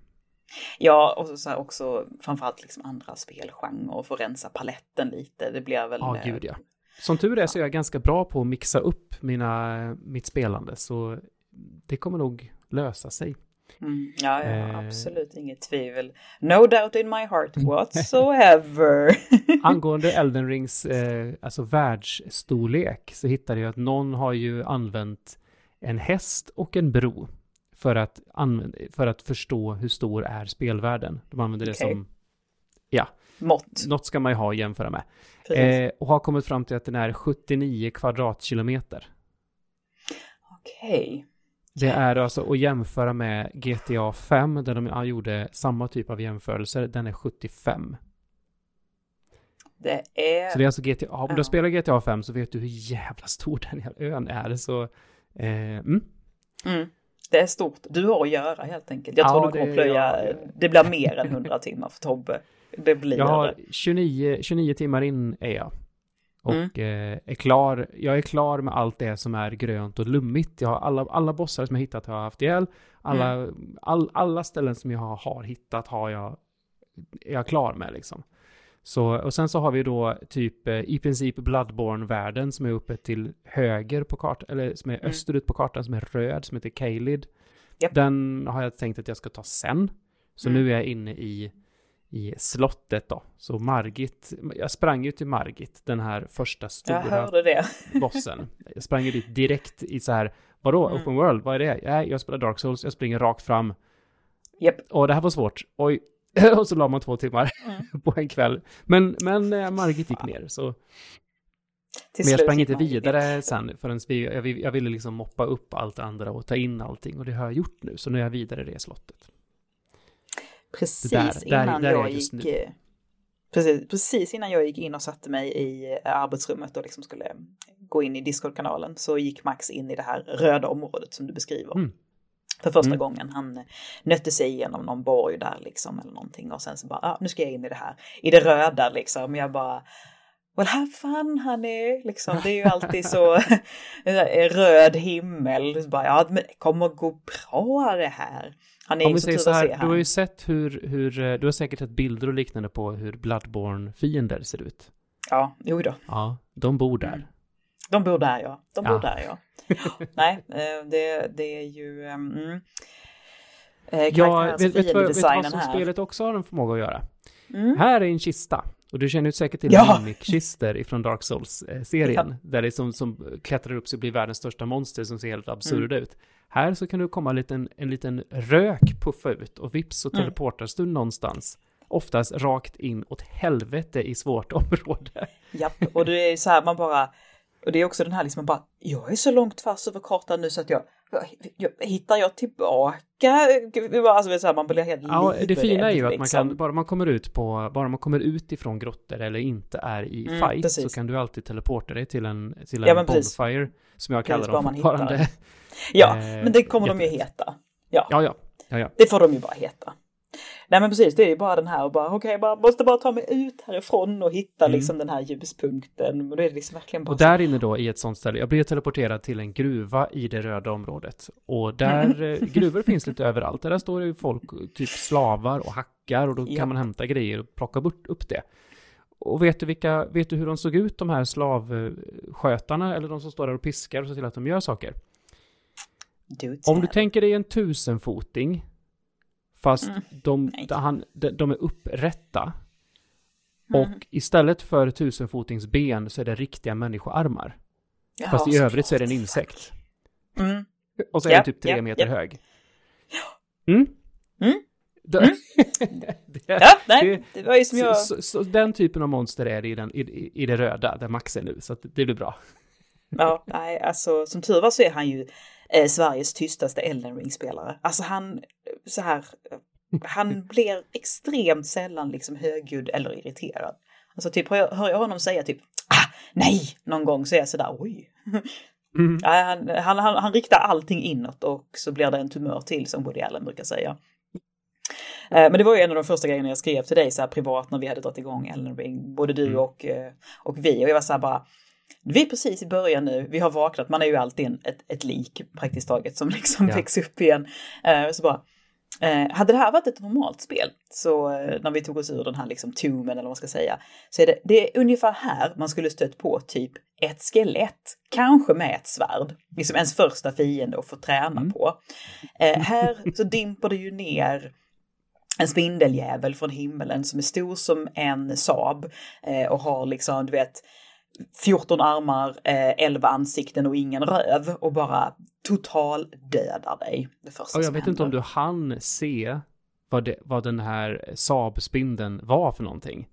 Ja, och så också framförallt liksom andra spelgenrer och få rensa paletten lite. Det blir väl... Ja, eh, gud ja. Som tur är så är jag ganska bra på att mixa upp mina, mitt spelande, så det kommer nog lösa sig. Mm, ja, ja eh, absolut inget tvivel. No doubt in my heart whatsoever. Angående Elden Rings eh, alltså världsstorlek så hittade jag att någon har ju använt en häst och en bro för att, för att förstå hur stor är spelvärlden. De använder det som, ja, mått. Något ska man ju ha att jämföra med. Eh, och har kommit fram till att den är 79 kvadratkilometer. Okej. Okay. Det är alltså att jämföra med GTA 5 där de gjorde samma typ av jämförelser. Den är 75. Det är... Så det är alltså GTA, om du spelar GTA 5 så vet du hur jävla stor den här ön är. Så, eh, mm. Mm. Det är stort. Du har att göra helt enkelt. Jag tror ja, du kommer plöja, ja, det blir mer än 100 timmar för Tobbe. Det blir jag har 29, 29 timmar in är jag. Och mm. eh, är klar, jag är klar med allt det som är grönt och lummigt. Jag har alla, alla bossar som jag hittat har jag haft ihjäl. Alla, mm. all, alla ställen som jag har, har hittat har jag, är jag klar med liksom. Så, och sen så har vi då typ eh, i princip Bloodborne-världen som är uppe till höger på kartan, eller som är mm. österut på kartan som är röd, som heter Kalid. Yep. Den har jag tänkt att jag ska ta sen. Så mm. nu är jag inne i, i slottet då. Så Margit, jag sprang ju till Margit, den här första stora bossen. Jag sprang ju dit direkt i så här, vadå, mm. open world, vad är det? Ja, jag spelar Dark Souls, jag springer rakt fram. Yep. Och det här var svårt. Oj, och så la man två timmar mm. på en kväll. Men, men eh, Margit gick ner så. Till men jag sprang inte vidare sen förrän vi, jag, jag ville liksom moppa upp allt det andra och ta in allting och det har jag gjort nu. Så nu är jag vidare i det slottet. Precis där, innan där, där jag gick... Eh, precis, precis innan jag gick in och satte mig i eh, arbetsrummet och liksom skulle gå in i Discord-kanalen så gick Max in i det här röda området som du beskriver. Mm för första mm. gången. Han nötte sig igenom någon borg där liksom eller någonting och sen så bara, ah, nu ska jag in i det här, i det röda liksom. Jag bara, well have fun honey, liksom. Det är ju alltid så röd himmel. Så bara, ja, men det kommer gå bra det här. Han är Om vi säger så här, du har ju sett hur, hur, eh, du har säkert sett bilder och liknande på hur Bloodborne-fiender ser ut. Ja, jo då. Ja, de bor där. Mm. De bor där ja, de bor ja. där ja. Nej, eh, det, det är ju... Ehm, mm. Eh, ja, vet, vet, vet, vet du vad som här. spelet också har en förmåga att göra? Mm. Här är en kista. Och du känner ju säkert till ja. Mimic-kister ifrån Dark Souls-serien. Ja. Där det är som, som klättrar upp sig och blir världens största monster som ser helt absurda mm. ut. Här så kan du komma en liten, en liten rök puffa ut och vips så mm. teleportas du någonstans. Oftast rakt in åt helvete i svårt område. Ja, och det är så här man bara, och det är också den här liksom bara, jag är så långt tvärs över kartan nu så att jag, jag hittar jag tillbaka? Alltså så här, man blir helt Ja, det fina är ju att man kan, liksom. bara man kommer ut på, bara man kommer ut ifrån grottor eller inte är i mm, fight precis. så kan du alltid teleporta dig till en, till en ja, bonfire, som jag kallar dem fortfarande. Ja, eh, men det kommer de ju heta. Ja. Ja, ja, ja, ja. Det får de ju bara heta. Nej men precis, det är ju bara den här och bara okej, okay, bara måste bara ta mig ut härifrån och hitta mm. liksom den här ljuspunkten. Och det är liksom verkligen bara och där inne då i ett sånt ställe, jag blev teleporterad till en gruva i det röda området. Och där, mm. gruvor finns lite överallt. Där står det ju folk, typ slavar och hackar och då ja. kan man hämta grejer och plocka bort upp det. Och vet du, vilka, vet du hur de såg ut, de här slavskötarna, eller de som står där och piskar och ser till att de gör saker? Om du tänker dig en tusenfoting Fast mm. de, han, de, de, är upprätta. Mm. Och istället för tusenfotingsben så är det riktiga människoarmar. Ja, Fast i övrigt så är det en insekt. Mm. Och så är ja, den typ tre ja, meter ja. hög. Mm? Mm? mm. det, ja, nej, det var ju som jag... Så, så, så, den typen av monster är det i, den, i, i det röda, där Max är nu, så det blir bra. ja, nej, alltså som tur var så är han ju eh, Sveriges tystaste Elden Ring-spelare. Alltså han, så här, han blir extremt sällan liksom högljudd eller irriterad. Alltså typ hör jag, hör jag honom säga typ ah, nej någon gång så är jag sådär oj. Mm. han, han, han, han, riktar allting inåt och så blir det en tumör till som Woody Allen brukar säga. Eh, men det var ju en av de första grejerna jag skrev till dig så här privat när vi hade dragit igång Elden Ring, både du mm. och, eh, och vi. Och jag var så här bara, vi är precis i början nu, vi har vaknat, man är ju alltid en, ett, ett lik praktiskt taget som liksom ja. väcks upp igen. Uh, så bara, uh, hade det här varit ett normalt spel, så uh, när vi tog oss ur den här liksom tomben eller vad man ska säga, så är det, det är ungefär här man skulle stött på typ ett skelett, kanske med ett svärd, liksom ens första fiende att få träna mm. på. här så dimper det ju ner en spindeljävel från himmelen som är stor som en Saab och har liksom, du vet, 14 armar, eh, 11 ansikten och ingen röv och bara total dödar dig. Det första och jag vet händer. inte om du hann se vad, det, vad den här Saab-spindeln var för någonting.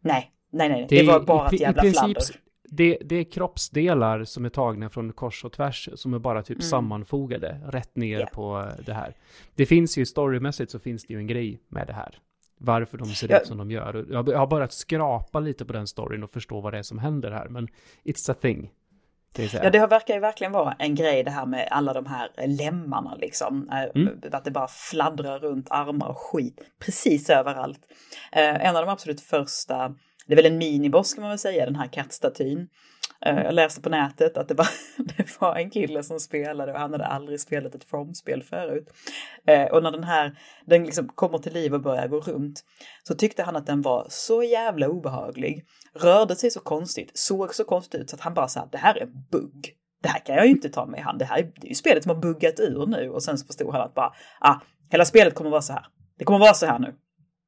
Nej, nej, nej, det, det var bara ett jävla princip, fladder. Det, det är kroppsdelar som är tagna från kors och tvärs som är bara typ mm. sammanfogade rätt ner yeah. på det här. Det finns ju storymässigt så finns det ju en grej med det här varför de ser ut som de gör. Jag har börjat skrapa lite på den storyn och förstå vad det är som händer här, men it's a thing. Ja, det verkar ju verkligen vara en grej det här med alla de här lemmarna liksom. Eh, mm. Att det bara fladdrar runt armar och skit precis överallt. Eh, en av de absolut första, det är väl en miniboss kan man väl säga, den här kattstatyn. Eh, jag läste på nätet att det var, det var en kille som spelade och han hade aldrig spelat ett From-spel förut. Eh, och när den här, den liksom kommer till liv och börjar gå runt så tyckte han att den var så jävla obehaglig. Rörde sig så konstigt, såg så konstigt ut så att han bara sa det här är en bugg. Det här kan jag ju inte ta mig i hand. Det här är ju spelet som har buggat ur nu och sen så förstod han att bara, ah, hela spelet kommer vara så här. Det kommer vara så här nu.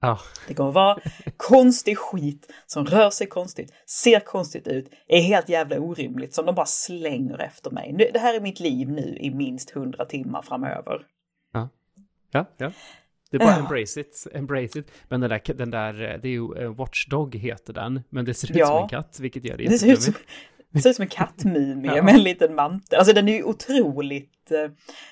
Ja. Det kommer vara konstig skit som rör sig konstigt, ser konstigt ut, är helt jävla orimligt som de bara slänger efter mig. Det här är mitt liv nu i minst hundra timmar framöver. Ja, ja, ja. Det är bara ja. embrace it, embrace it. Men den där, den där, det är ju uh, Watchdog heter den, men det ser ut ja. som en katt, vilket gör det Det ser ut som, det ser ut som en kattmumie ja. med en liten mantel. Alltså den är ju otroligt eh,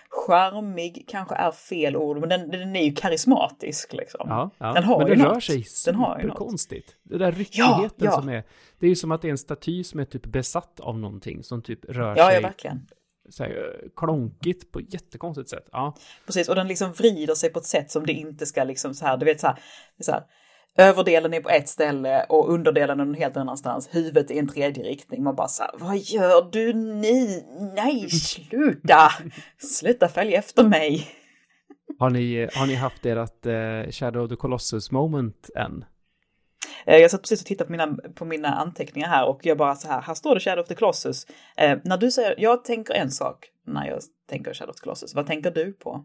charmig, kanske är fel ord, men den, den är ju karismatisk liksom. Ja, ja. Den har men ju den något. rör sig superkonstigt. Det där ryckigheten ja, som är, det är ju som att det är en staty som är typ besatt av någonting som typ rör sig. Ja, verkligen. Så här, klonkigt på jättekonstigt sätt. Ja. Precis, och den liksom vrider sig på ett sätt som det inte ska liksom så här, du vet så här, så här Överdelen är på ett ställe och underdelen är någon helt annanstans. Huvudet i en tredje riktning. Man bara så här, vad gör du nu? Nej, sluta! Sluta följa efter mig. Har ni, har ni haft ert uh, Shadow of the Colossus moment än? Eh, jag satt precis och tittade på mina, på mina anteckningar här och jag bara så här, här står det Shadow of the Colossus. Eh, när du säger, jag tänker en sak när jag tänker Shadow of the Colossus. Vad tänker du på?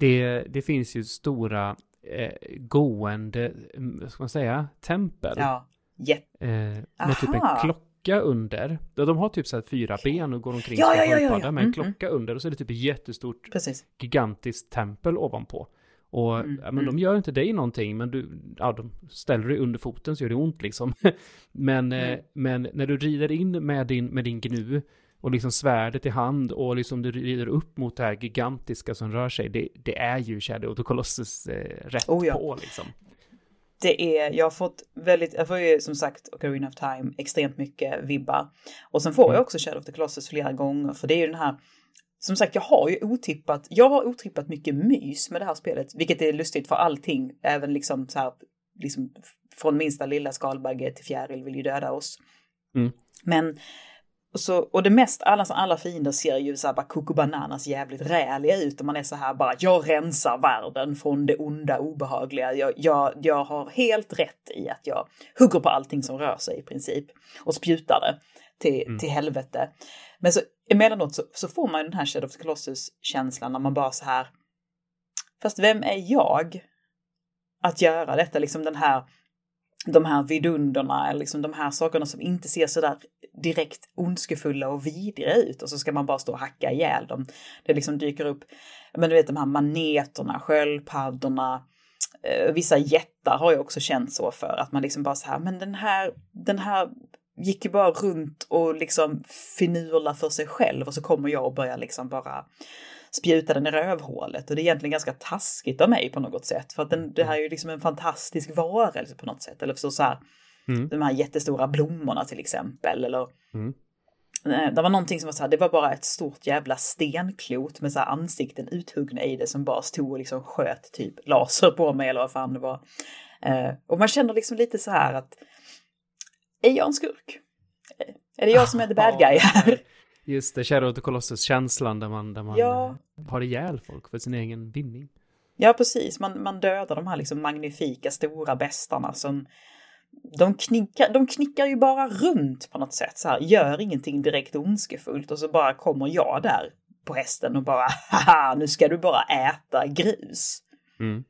Det, det finns ju stora eh, gående, mm, ska man säga, tempel. Ja. Jätte... Eh, med typ en klocka under. De har typ så här fyra ben och går omkring ja, ja, ja, ja, ja. med en Mm, klocka under och så är det typ ett jättestort Precis. gigantiskt tempel ovanpå. Och Mm, men de gör inte dig någonting, men du, ja, de ställer dig under foten så gör det ont liksom. men, eh, Mm. men när du rider in med din, med din gnu och liksom svärdet i hand och liksom du rider upp mot det här gigantiska som rör sig, det, det är ju Shadow of the Colossus eh, rätt Oh, ja. på liksom. Det är, jag har fått väldigt, jag får ju som sagt Ocarina of Time extremt mycket vibbar. Och sen får jag också Shadow of the Colossus flera gånger, för det är ju den här som sagt, jag har ju otippat, jag har otippat mycket mys med det här spelet, vilket är lustigt för allting, även liksom så här, liksom från minsta lilla skalbagge till fjäril vill ju döda oss. Mm. Men, och, så, och det mest, alla, alla fiender ser ju så här bara Coco Bananas jävligt räliga ut och man är så här bara, jag rensar världen från det onda obehagliga. Jag, jag, jag har helt rätt i att jag hugger på allting som rör sig i princip och spjutar det till, Mm. till helvete. Men så emellanåt så, så får man ju den här Shadow of the Colossus-känslan när man bara så här, fast vem är jag att göra detta? Liksom den här, de här vidunderna, eller liksom de här sakerna som inte ser så där direkt ondskefulla och vidriga ut och så ska man bara stå och hacka ihjäl dem. Det liksom dyker upp, men du vet de här maneterna, sköldpaddorna, eh, vissa jättar har jag också känt så för, att man liksom bara så här, men den här, den här gick ju bara runt och liksom finurla för sig själv och så kommer jag och börjar liksom bara spjuta den i rövhålet och det är egentligen ganska taskigt av mig på något sätt för att den, det här är ju liksom en fantastisk varelse på något sätt eller så, så här Mm. de här jättestora blommorna till exempel eller Mm. Eh, det var någonting som var så här, det var bara ett stort jävla stenklot med så här ansikten uthuggna i det som bara stod och liksom sköt typ laser på mig eller vad fan det var. Eh, och man känner liksom lite så här att, är jag en skurk? Eh, Är det jag som är the bad guy här? Just det, Shadow of the Colossus-känslan där man, där man Ja. eh, har ihjäl folk för sin egen vinning. Ja, precis. Man, man dödar de här liksom magnifika stora bestarna som de knickar, de knickar ju bara runt på något sätt så här, gör ingenting direkt ondskefullt och så bara kommer jag där på hästen och bara haha, nu ska du bara äta grus. Mm.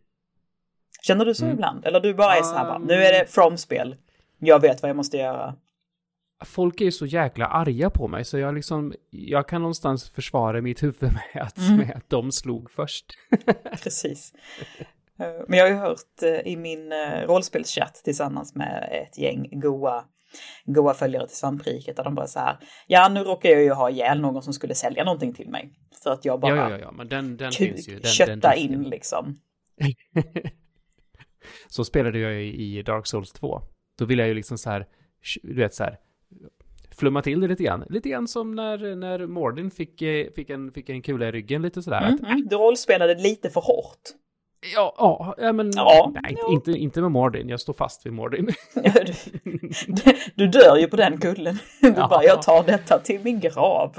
Känner du så Mm. ibland? Eller du bara är så här bara, Um. nu är det from-spel. Jag vet vad jag måste göra. Folk är ju så jäkla arga på mig så jag liksom, jag kan någonstans försvara mitt huvud med att, Mm. med att de slog först. Precis. Eh, Men jag har ju hört eh, i min eh, rollspelschatt tillsammans med ett gäng goa, goa följare till svampriket där de bara så här, ja nu råkar jag ju ha ihjäl någon som skulle sälja någonting till mig. För att jag bara Ja, ja, ja, men den, den finns ju. Den, kötta den in liksom. Så spelade jag i Dark Souls 2. Då ville jag ju liksom så här, du vet så här, flumma till det lite grann. Lite grann som när, när Mordin fick, eh, fick, en, fick en kula i ryggen lite sådär. Mm, Att, mm. Du rollspelade lite för hårt. ja, ja, ja, men Ja, nej, ja. Inte, inte med Mordin. Jag står fast vid Mordin. du, du dör ju på den kullen. Du Ja. bara, jag tar detta till min grav.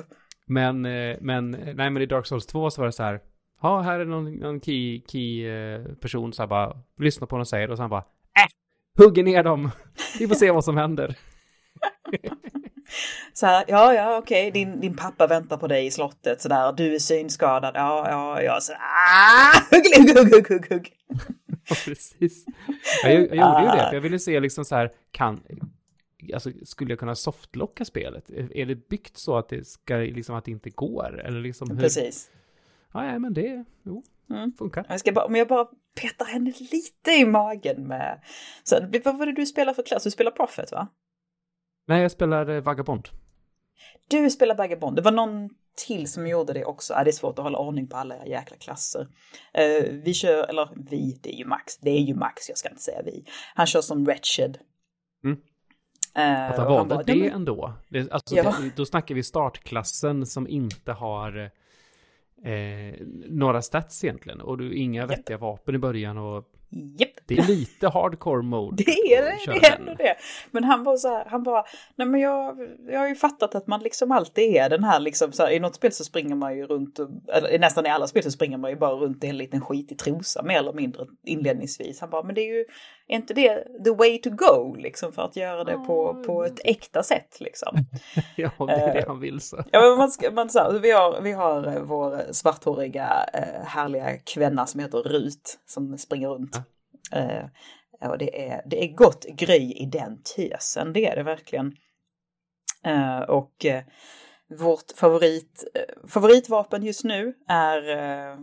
Men, eh, men, nej men i Dark Souls 2 så var det så här, ja här är någon, någon key, key eh, person så här bara, lyssna på vad de säger och sen bara, äh, hugger ner dem, vi får se vad som händer. Så här, ja, ja, okej, din, din pappa väntar på dig i slottet sådär, du är synskadad, ja, ja, ja, så ah, hugg, hugg, hugg, hugg, hugg. Ja, precis. Jag, jag, gjorde ju det, Ah. för jag ville se liksom så här, kan, alltså skulle jag kunna softlocka spelet? Är det byggt så att det ska, liksom att det inte går? Eller liksom hur? Precis. Ja, nej, men det, jo, Mm. funkar. Jag ska bara, om jag bara petar henne lite i magen med... Så, vad var det du spelar för klass? Du spelar Prophet va? Nej, jag spelar eh, Vagabond. Du spelar Vagabond. Det var någon till som gjorde det också. Ja, det är svårt att hålla ordning på alla jäkla klasser. Eh, vi kör, eller vi, det är ju Max. Det är ju Max, jag ska inte säga vi. Han kör som Wretched. Mm. Eh, Att han valde bara, det "Nej, men- ändå. Det, alltså, Ja. det, då snackar vi startklassen som inte har eh, några stats egentligen. Och du, inga vettiga vapen i början. Och Japp. det är lite hardcore mode. Det är det, det är ändå det. Men han var så här, han bara, nej men jag, jag har ju fattat att man liksom alltid är den här liksom, så här, i något spel så springer man ju runt, eller nästan i alla spel så springer man ju bara runt i en liten skitig trosa mer eller mindre inledningsvis. Han bara, men det är ju, är inte det the way to go liksom för att göra det på, på ett äkta sätt liksom. Ja, det är det Eh, han vill så. Ja, men man ska, man, så här, vi, har, vi har eh, vår svarthåriga eh, härliga kvinna som heter Rut som springer runt. Eh, Och det är, det är gott gry i den tösen, det är det verkligen. Och vårt favorit, uh, favoritvapen just nu är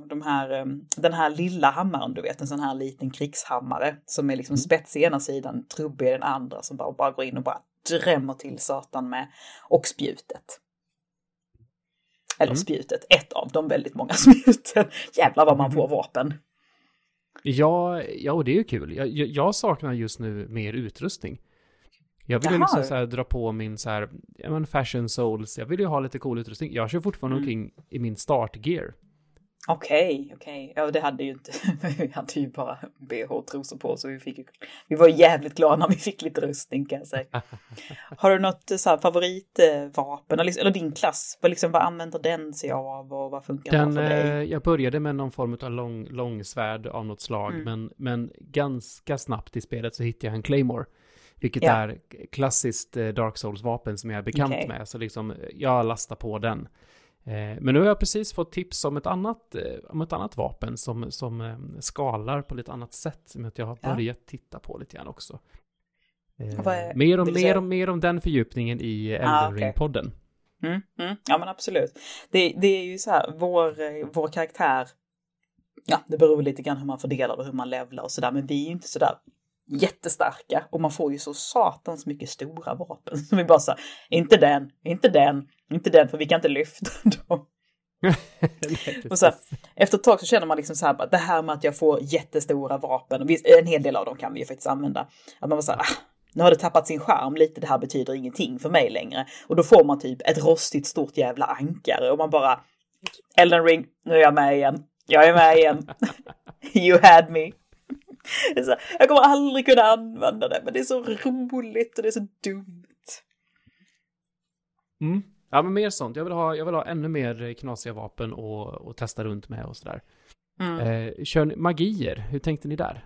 de här, um, den här lilla hammaren, du vet, en sån här liten krigshammare som är liksom mm. spetsig i ena sidan, trubbig i den andra, som bara, bara går in och bara drämmer till satan med. Och spjutet. Eller mm. spjutet, ett av de väldigt många spjuten. Jävlar vad man mm. får vapen. Ja, ja och det är ju kul. Jag, jag saknar just nu mer utrustning. Jag vill ju liksom så här dra på min så här, ja men fashion souls, jag vill ju ha lite cool utrustning. Jag kör fortfarande mm. omkring i min startgear. Okej, okay, okej. Okay. Ja, det hade ju inte, vi hade ju bara bh och trosor på så vi fick ju, vi var jävligt glada när vi fick lite rustning kan jag säga. Har du något så här, favoritvapen eller, eller din klass? Vad, liksom, vad använder den sig av och vad funkar den, för dig? Eh, jag började med någon form av lång, långsvärd av något slag, mm. men, men ganska snabbt i spelet så hittade jag en Claymore. Vilket ja. är klassiskt eh, Dark Souls-vapen som jag är bekant okay. med. Så liksom, jag lastar på den. Eh, men nu har jag precis fått tips om ett annat, eh, om ett annat vapen som, som skalar på lite annat sätt. Som jag har börjat ja. titta på lite grann också. Är, mer, om, mer, om, mer om den fördjupningen i ah, okay. Ring-podden. Mm, mm, ja men absolut. Det, det är ju så här, vår, vår karaktär, ja det beror lite grann hur man fördelar och hur man levlar och sådär, men vi är ju inte sådär jättestarka och man får ju så satans mycket stora vapen. Så vi bara så inte den, inte den, inte den för vi kan inte lyfta dem. och så här, efter ett tag så känner man liksom så här, det här med att jag får jättestora vapen, en hel del av dem kan vi ju faktiskt använda. Att man bara så här, ah, nu har det tappat sin charm lite, det här betyder ingenting för mig längre. Och då får man typ ett rostigt stort jävla ankare och man bara, Elden ring, nu är jag med igen, jag är med igen. you had me. Jag kommer aldrig kunna använda det, men det är så roligt och det är så dumt. Mm. Ja, men mer sånt. Jag vill ha, jag vill ha ännu mer knasiga vapen och, och testa runt med och sådär. Mm. Eh, kör ni magier? Hur tänkte ni där?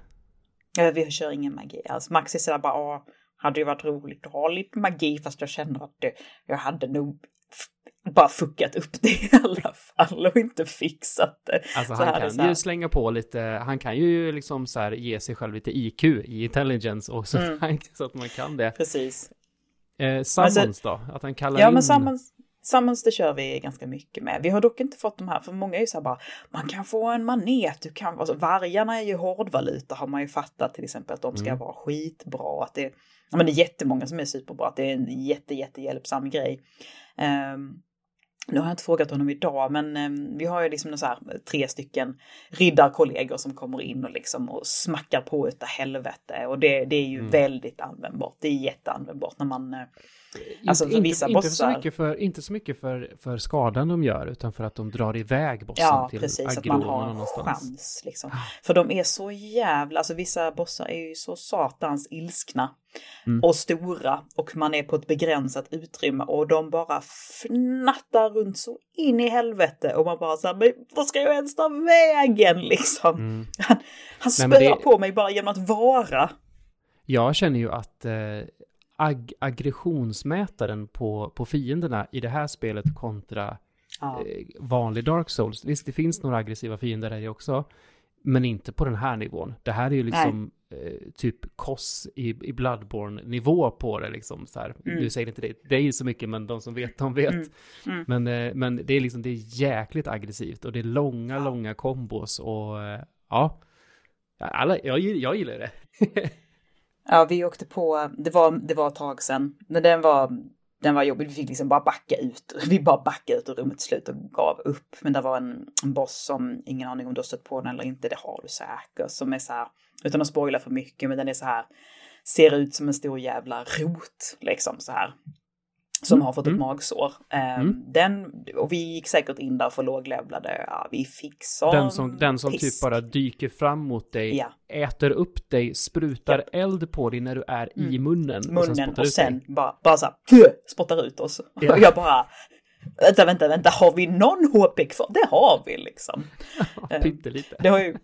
Eh, vi kör ingen magi alls. Max är sådär bara, åh, hade ju varit roligt att ha lite magi, fast jag känner att det, jag hade nog bara fuckat upp det i alla fall och inte fixat det. Alltså han kan ju slänga på lite, han kan ju liksom så här ge sig själv lite IQ i intelligence och så, mm. så att man kan det. Precis. Eh, summons alltså, då? Att han kallar ja, in... men summons, summons det kör vi ganska mycket med. Vi har dock inte fått de här, för många är ju så här bara, man kan få en manet, du kan, alltså vargarna är ju hårdvaluta har man ju fattat till exempel att de ska mm. vara skitbra, att det, ja men det är jättemånga som är superbra, att det är en jätte, jätte hjälpsam grej. Um, nu har jag inte frågat honom idag, men eh, vi har ju liksom så här, tre stycken riddarkollegor som kommer in och liksom och smackar på utav helvete. Och det, det är ju mm. väldigt användbart. Det är jätteanvändbart när man... Eh, alltså inte, vissa inte, bossar... Inte så mycket, för, inte så mycket för, för skadan de gör, utan för att de drar iväg bossen ja, till precis, att man har en chans. Liksom. För de är så jävla, alltså vissa bossar är ju så satans ilskna mm. och stora och man är på ett begränsat utrymme och de bara fnattar runt så in i helvete och man bara så här, men vad ska jag ens ta vägen liksom? Mm. Han, han spöar det... på mig bara genom att vara. Jag känner ju att eh, ag aggressionsmätaren på, på fienderna i det här spelet kontra ja. eh, vanlig Dark Souls. Visst, det finns några aggressiva fiender där också, men inte på den här nivån. Det här är ju liksom eh, typ koss i, i Bloodborne-nivå på det liksom så här. Mm. Du säger inte det, ju så mycket, men de som vet, de vet. Mm. Mm. Men, eh, men det är liksom, det är jäkligt aggressivt och det är långa, ja. långa kombos och eh, ja. Alla, jag, jag gillar det. ja, vi åkte på, det var, det var ett tag sedan, men den var den var jobbig. Vi fick liksom bara backa ut. Vi bara backade ut ur rummet till slut och gav upp. Men det var en, en boss som, ingen aning om du har stött på den eller inte, det har du säkert, som är så här, utan att spoila för mycket, men den är så här, ser ut som en stor jävla rot, liksom så här som mm. har fått ett mm. magsår. Um, mm. Den, och vi gick säkert in där för låglevlade, ja, vi fick sån Den som, den som typ bara dyker fram mot dig, ja. äter upp dig, sprutar ja. eld på dig när du är mm. i munnen. Munnen och sen, och sen bara, bara så här, spottar ut oss. Ja. Och jag bara, vänta, vänta, vänta, har vi någon HP kvar? Det har vi liksom. Pyttelite. Det har ju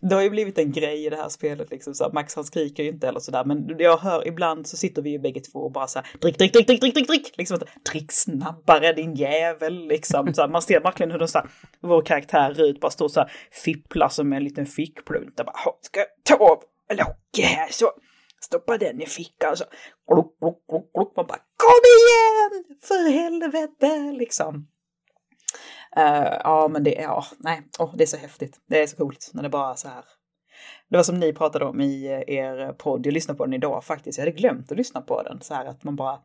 det har ju blivit en grej i det här spelet liksom så Max han skriker ju inte eller sådär men jag hör ibland så sitter vi ju bägge två och bara så här drick, drick, drick, drick, drick, drick, drick, liksom drick snabbare din jävel liksom. Så här, man ser verkligen hur den så här, vår karaktär Rut bara står så här fipplar som en liten fickplunta, Bara, ska jag ta av locket här så stoppa den i fickan så gluck, gluck, gluck, kluck. Man bara kom igen! För helvete liksom. Uh, ja men det är, ja, nej, oh, det är så häftigt. Det är så coolt när det bara är så här. Det var som ni pratade om i eh, er podd, jag lyssnade på den idag faktiskt, jag hade glömt att lyssna på den. Så här att man bara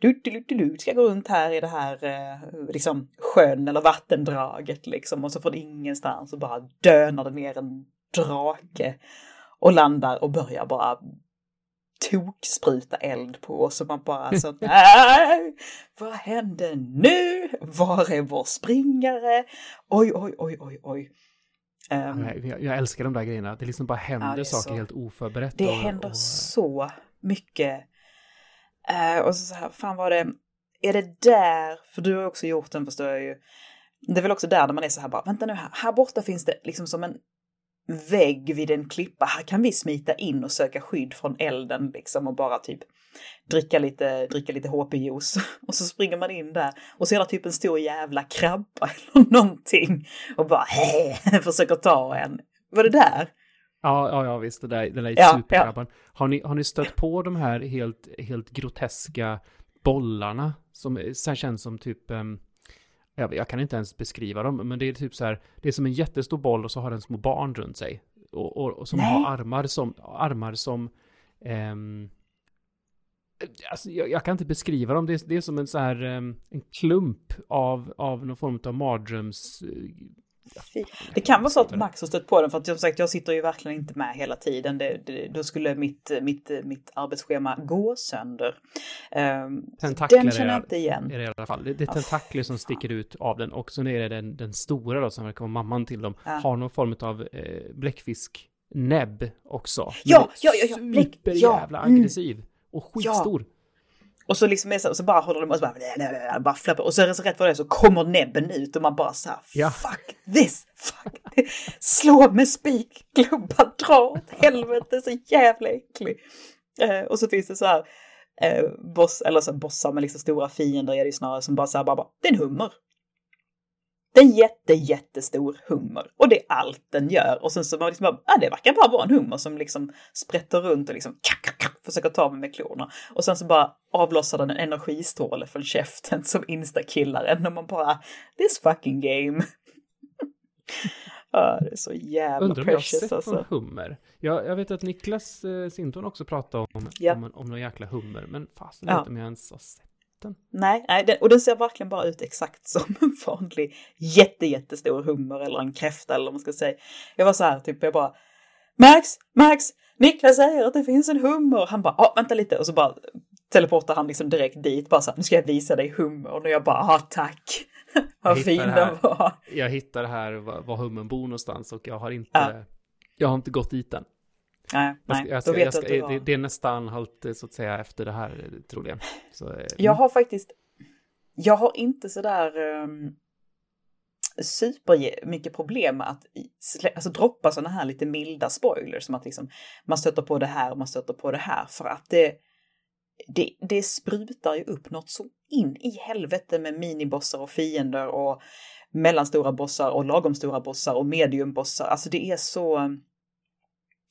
du, du, du, du ska gå runt här i det här eh, liksom sjön eller vattendraget liksom och så från ingenstans och bara dönar det ner en drake och landar och börjar bara tokspruta eld på oss och man bara så nej, vad händer nu? Var är vår springare? Oj, oj, oj, oj, oj. Um, jag, jag, älskar de där grejerna. Det liksom bara händer ja, saker så, helt oförberett. Det och, händer och... så mycket. Uh, och så, så här, fan var det, är det där, för du har också gjort den förstår jag ju. Det är väl också där, där man är så här bara, vänta nu här, här borta finns det liksom som en vägg vid en klippa. Här kan vi smita in och söka skydd från elden liksom och bara typ dricka lite, dricka lite HP-juice. Och så springer man in där och ser typ en stor jävla krabba eller någonting och bara försöker ta en. Var det där? Ja, ja, ja visst, det där, den där ja, superkrabban. Ja. Har, ni, har ni stött på de här helt, helt groteska bollarna som sen känns som typ um jag, jag, kan inte ens beskriva dem, men det är typ så här, det är som en jättestor boll och så har den små barn runt sig. Och, och, och som Nej. har armar som, armar som, ehm, alltså jag, jag, kan inte beskriva dem, det är, det är som en så här, um, en klump av, av någon form av mardröms det kan vara så att Max har stött på den för att som sagt jag sitter ju verkligen inte med hela tiden. Det, det, då skulle mitt, mitt, mitt arbetsschema gå sönder. Um, tentakler den känner jag inte igen. Är det, i alla fall. Det, det är tentakler som sticker ut av den och så är det den, den stora då som verkar vara mamman till dem. Ja. Har någon form av eh, bläckfisk näbb också. Ja, ja, ja, ja. Bläck, super jävla ja. aggressiv. Mm. Och skitstor. Ja. Och så liksom så, så bara håller de och så bara, bara flappar. Och så är det så rätt vad det är så kommer näbben ut och man bara så här, ja. fuck this, fuck this. Slå med spik, klubba, dra åt helvete, så jävla äcklig. Eh, och så finns det så här, eh, boss, eller så bossar med liksom stora fiender är det ju snarare som bara så här, bara, bara det är en hummer. Det är en jätte, jättestor hummer och det är allt den gör. Och sen så man liksom bara, ah, det verkar bara vara en hummer som liksom sprätter runt och liksom kak, kak, försöker ta mig med klorna. Och sen så bara avlossar den en energistråle från käften som instakillar en och man bara, this fucking game. ah, det är så jävla Undrar precious jag alltså. Undrar hummer? Jag, jag vet att Niklas eh, Sinton också pratade om, ja. om, om någon jäkla hummer, men fasen ja. vet om jag ens har sett den. Nej, nej den, och den ser verkligen bara ut exakt som en vanlig jätte, jättestor hummer eller en kräfta eller vad man ska säga. Jag var så här, typ, jag bara Max, Max, Niklas säger att det finns en hummer. Han bara, ah, vänta lite och så bara teleportar han liksom direkt dit bara så här, nu ska jag visa dig hummern och jag bara, ah, tack. Vad fin den var. Jag hittar här var, var hummern bor någonstans och jag har inte, ja. jag har inte gått dit än. Nej, nej. Jag ska, jag ska, jag ska, det, det, är nästan halt så att säga efter det här troligen. Så, mm. Jag har faktiskt, jag har inte sådär um, super mycket problem med att alltså, droppa sådana här lite milda spoilers som att liksom man stöter på det här och man stöter på det här för att det det, det sprutar ju upp något så in i helvete med minibossar och fiender och mellanstora bossar och lagom stora bossar och mediumbossar. Alltså det är så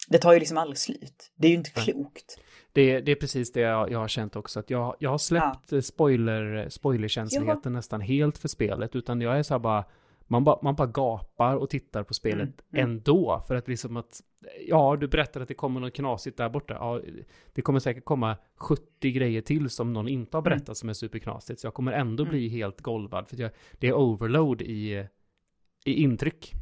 det tar ju liksom aldrig slut. Det är ju inte klokt. Det, det är precis det jag, jag har känt också, att jag, jag har släppt ja. spoiler, spoilerkänsligheten nästan helt för spelet, utan jag är så här bara, man, ba, man bara gapar och tittar på spelet mm, mm. ändå, för att liksom att, ja, du berättar att det kommer något knasigt där borta, ja, det kommer säkert komma 70 grejer till som någon inte har berättat mm. som är superknasigt, så jag kommer ändå mm. bli helt golvad, för jag, det är overload i, i intryck.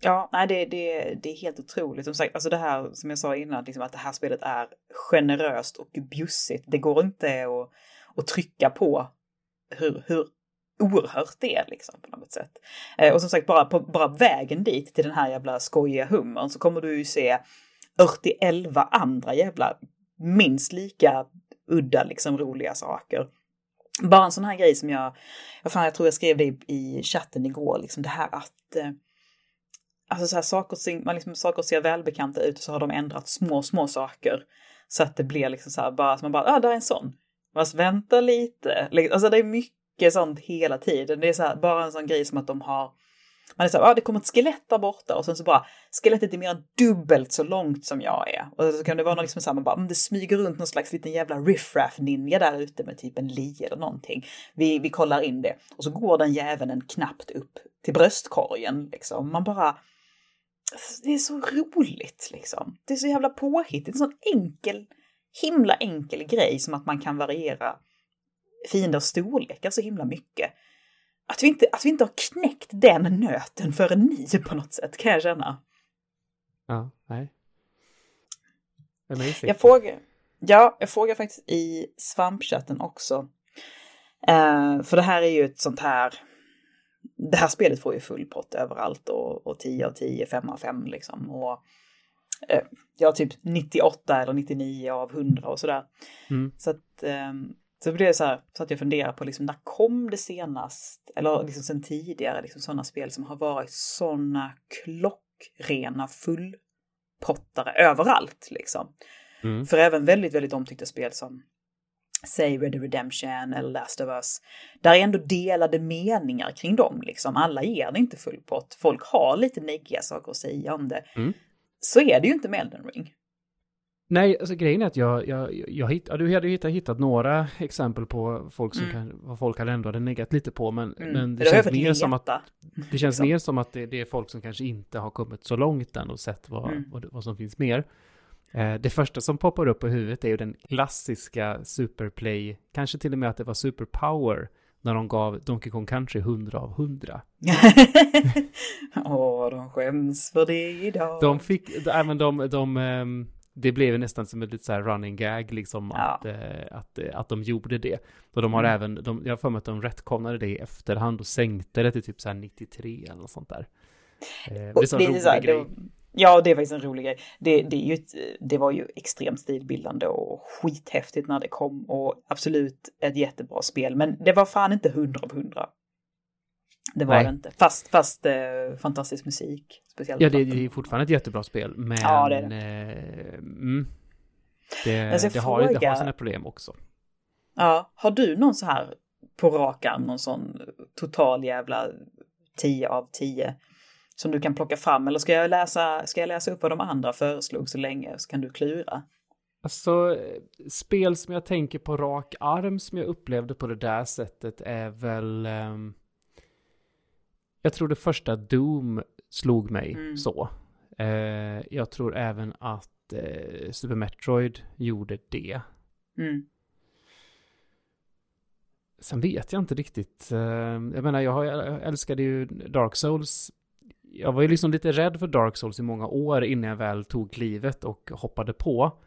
Ja, nej, det, det, det är helt otroligt. Som sagt, alltså det här som jag sa innan, liksom att det här spelet är generöst och bjussigt. Det går inte att, att trycka på hur, hur oerhört det liksom på något sätt. Eh, och som sagt, bara på bara vägen dit till den här jävla skojiga hummern så kommer du ju se 41 andra jävla minst lika udda liksom roliga saker. Bara en sån här grej som jag, jag, fan, jag tror jag skrev det i, i chatten igår, liksom det här att eh, alltså så här, saker, man liksom, saker ser välbekanta ut och så har de ändrat små, små saker. Så att det blir liksom så här bara, så man bara, ja, ah, där är en sån. Fast vänta lite. Liksom, alltså det är mycket sånt hela tiden. Det är så här, bara en sån grej som att de har man är så här, ja det kommer ett skelett där borta och sen så bara skelettet är mer än dubbelt så långt som jag är. Och så kan det vara något liksom så här, man bara, mm, det smyger runt någon slags liten jävla riffraff ninja där ute med typ en li eller någonting. Vi, vi kollar in det och så går den jäveln knappt upp till bröstkorgen liksom. Man bara, det är så roligt liksom. Det är så jävla påhittigt, en sån enkel, himla enkel grej som att man kan variera fienders storlekar så himla mycket att vi, inte, att vi inte har knäckt den nöten förrän ni på något sätt, kan jag känna. Ja, nej. Amazing. Jag frågar, ja, jag frågar faktiskt i svampchatten också. Uh, för det här är ju ett sånt här, det här spelet får ju full pott överallt och, och 10 av 10, 5 av 5 liksom. Och uh, ja, typ 98 eller 99 av 100 och sådär. Mm. Så att um, så blev det så här, så att jag funderar på liksom, när kom det senast, eller liksom sen tidigare, liksom sådana spel som har varit sådana klockrena fullpottare överallt liksom. Mm. För även väldigt, väldigt omtyckta spel som säg Red Dead Redemption eller Last of Us, där är ändå delade meningar kring dem liksom. Alla ger det inte full pott. Folk har lite neggiga saker att säga om det. Mm. Så är det ju inte med Elden Ring. Nej, alltså grejen är att jag, jag, jag hitt, ja, du hade ju hittat, hittat några exempel på folk som mm. kan, vad folk hade ändå hade neggat lite på, men, mm. men det, det känns mer som att, det känns mer som att det, det, är folk som kanske inte har kommit så långt än och sett vad, mm. vad, vad, som finns mer. Eh, det första som poppar upp på huvudet är ju den klassiska Superplay, kanske till och med att det var Superpower, när de gav Donkey Kong Country 100 av 100. Åh, de skäms för det idag. De fick, även de, de, de um, det blev nästan som ett lite så här running gag liksom ja. att, eh, att, eh, att de gjorde det. Och de har mm. även, de, jag har för mig att de rättkomnade det i efterhand och sänkte det till typ så här 93 eller något sånt där. Eh, det är det rolig så grej. Det, ja, det är faktiskt en rolig grej. Det, det, är ju ett, det var ju extremt stilbildande och skithäftigt när det kom och absolut ett jättebra spel. Men det var fan inte 100 av 100. Det var Nej. det inte. Fast, fast eh, fantastisk musik. Speciellt ja, det, det är fortfarande ett jättebra spel. Men ja, det, är det. Eh, mm, det, det, har, fråga, det har sina problem också. Ja, har du någon så här på rak arm, någon sån total jävla 10 av 10 som du kan plocka fram? Eller ska jag läsa, ska jag läsa upp vad de andra föreslog så länge så kan du klura? Alltså, spel som jag tänker på rak arm som jag upplevde på det där sättet är väl... Um jag tror det första Doom slog mig mm. så. Eh, jag tror även att eh, Super Metroid gjorde det. Mm. Sen vet jag inte riktigt. Eh, jag menar, jag, jag älskade ju Dark Souls. Jag var ju liksom lite rädd för Dark Souls i många år innan jag väl tog klivet och hoppade på.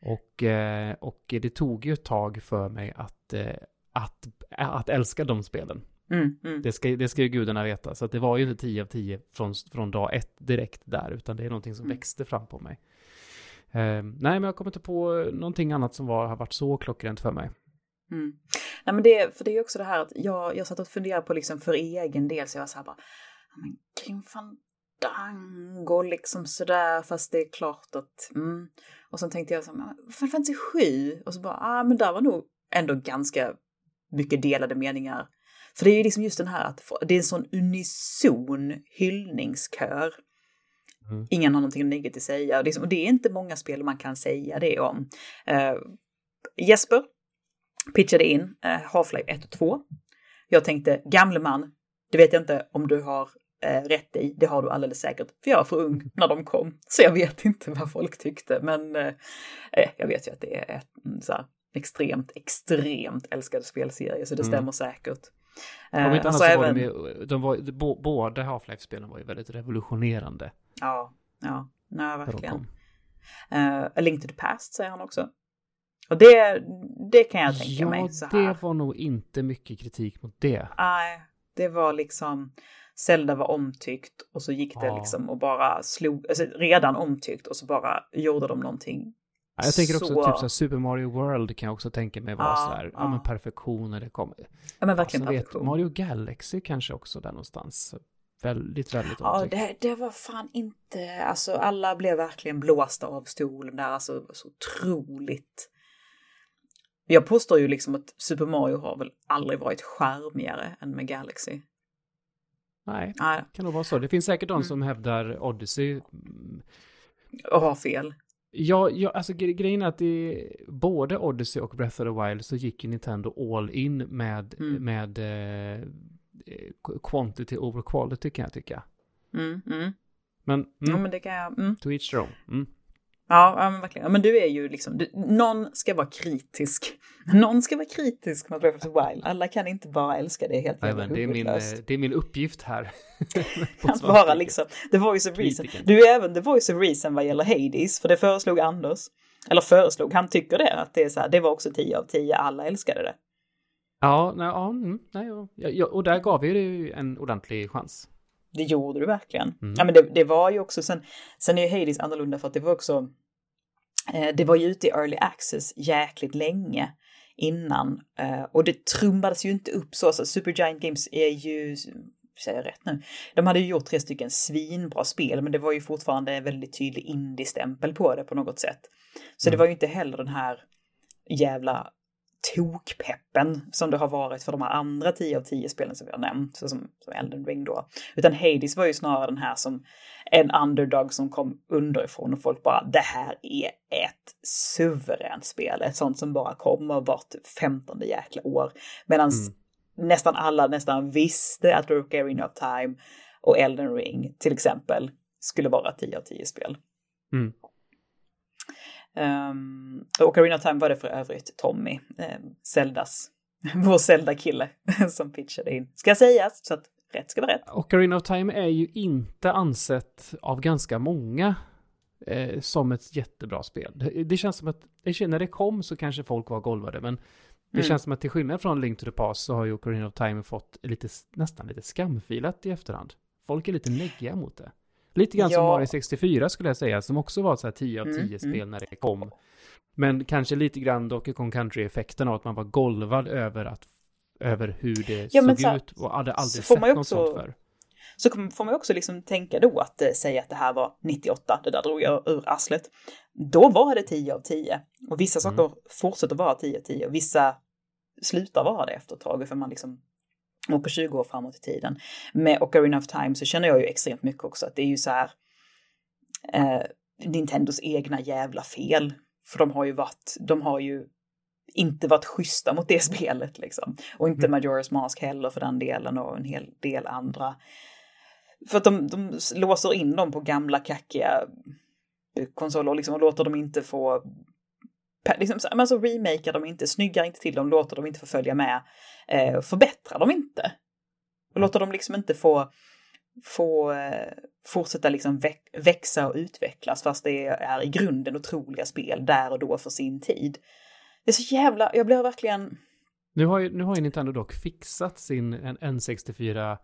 Och, eh, och det tog ju ett tag för mig att, eh, att, att älska de spelen. Mm, mm. Det, ska, det ska ju gudarna veta. Så det var ju inte 10 av 10 från, från dag ett direkt där, utan det är någonting som mm. växte fram på mig. Uh, nej, men jag kommer inte på någonting annat som var, har varit så klockrent för mig. Mm. Nej, men det, för det är också det här att jag, jag satt och funderade på liksom för egen del, så jag var så här bara, men Grim Fandango liksom sådär, fast det är klart att, mm. Och sen tänkte jag så här, Final Fantasy 7, och så bara, ah men där var nog ändå ganska mycket delade meningar för det är ju liksom just den här att det är en sån unison hyllningskör. Mm. Ingen har någonting negativt att säga. Och det, är inte många spel man kan säga det om. Uh, Jesper pitchade in uh, Half-Life 1 och 2. Jag tänkte, gamle man, det vet jag inte om du har uh, rätt i. Det har du alldeles säkert. För jag var för ung när de kom. Så jag vet inte vad folk tyckte. Men uh, jag vet ju att det är ett så här, extremt, extremt älskad spelserie. Så det mm. stämmer säkert. Om inte alltså annat så även... var de, de var, de, båda Half-Life-spelen var ju väldigt revolutionerande. Ja, ja, nej verkligen. Uh, A Link to the Past säger han också. Och det, det kan jag tänka ja, mig. Ja, det var nog inte mycket kritik mot det. Nej, det var liksom Zelda var omtyckt och så gick det ja. liksom och bara slog, alltså redan omtyckt och så bara gjorde de någonting jag tänker också så... typ så Super Mario World kan jag också tänka mig vara ja, så här, ja. ja men perfektion när det kommer. Ja men verkligen alltså, perfektion. Vet, Mario Galaxy kanske också där någonstans. Väldigt, väldigt Ja, det, det, var fan inte, alltså alla blev verkligen blåsta av stolen där, alltså så otroligt. Jag påstår ju liksom att Super Mario har väl aldrig varit skärmigare än med Galaxy. Nej, Nej. kan nog vara så. Det finns säkert de mm. som hävdar Odyssey. Och har fel. Ja, ja, alltså grejen är att i både Odyssey och Breath of the Wild så gick ju Nintendo all in med, mm. med eh, quantity over quality kan jag tycka. Mm, mm. Men, mm, ja, men det kan jag... Mm. To each their own. Mm. Ja, ja, men verkligen. Ja, men du är ju liksom, du, någon ska vara kritisk. Någon ska vara kritisk mot Breath of the Wild. Alla kan inte bara älska det helt jävla det, är min, eh, det är min uppgift här. att vara liksom, the voice of reason. Du är även the voice of reason vad gäller Hades, för det föreslog Anders. Eller föreslog, han tycker det, att det är så här, det var också 10 av 10, alla älskade det. Ja, nej, ja, mm, nej, ja, och där gav vi det ju en ordentlig chans. Det gjorde du verkligen. Mm. Ja, men det, det, var ju också, sen, sen är ju Hades annorlunda för att det var också, eh, det var ju ute i early access jäkligt länge innan. Eh, och det trumbades ju inte upp så, alltså Supergiant Games är ju, säger jag rätt nu, de hade ju gjort tre stycken svinbra spel, men det var ju fortfarande en väldigt tydlig indie-stämpel på det på något sätt. Så mm. det var ju inte heller den här jävla tokpeppen som det har varit för de här andra 10 av 10 spelen som vi har nämnt, som, som Elden Ring då. Utan Hades var ju snarare den här som en underdog som kom underifrån och folk bara det här är ett suveränt spel, ett sånt som bara kommer vart femtonde jäkla år. Medan mm. nästan alla nästan visste att Ocarina of Time och Elden Ring till exempel skulle vara 10 av 10 spel. Mm. Um, Ocarina of Time var det för övrigt Tommy, um, Zeldas, vår Zelda-kille, som pitchade in. Ska sägas, så att rätt ska vara rätt. Ocarina of Time är ju inte ansett av ganska många eh, som ett jättebra spel. Det, det, känns som att, när det kom så kanske folk var golvade, men det mm. känns som att till skillnad från Link to the Past så har ju Ocarina of Time fått lite, nästan lite skamfilat i efterhand. Folk är lite neggiga mot det. Lite grann ja. som Mario 64 skulle jag säga, som också var så här 10 av 10 mm, mm, spel när det kom. Men kanske lite grann Donkey Kong Country-effekten av att man var golvad över, att, över hur det ja, såg så, ut och hade aldrig sett något också, sånt för. Så får man också liksom tänka då att äh, säga att det här var 98, det där drog jag ur arslet. Då var det 10 av 10. Och vissa mm. saker fortsätter vara 10 av 10 och vissa slutar vara det efter ett tag för man liksom åker 20 år framåt i tiden. Med Ocarina of Time så känner jag ju extremt mycket också att det är ju så här eh, Nintendos egna jävla fel. För de har ju varit, de har ju inte varit schyssta mot det spelet liksom. Och inte mm. Majora's Mask heller för den delen och en hel del andra. För att de, de låser in dem på gamla kackiga konsoler liksom, och låter dem inte få liksom, alltså remakar dem inte, snyggar inte till dem, låter dem inte få följa med, eh, förbättrar dem inte. Och låter dem liksom inte få, få eh, fortsätta liksom växa och utvecklas fast det är i grunden otroliga spel där och då för sin tid. Det är så jävla, jag blir verkligen... Nu har ju, nu har ju Nintendo dock fixat sin N64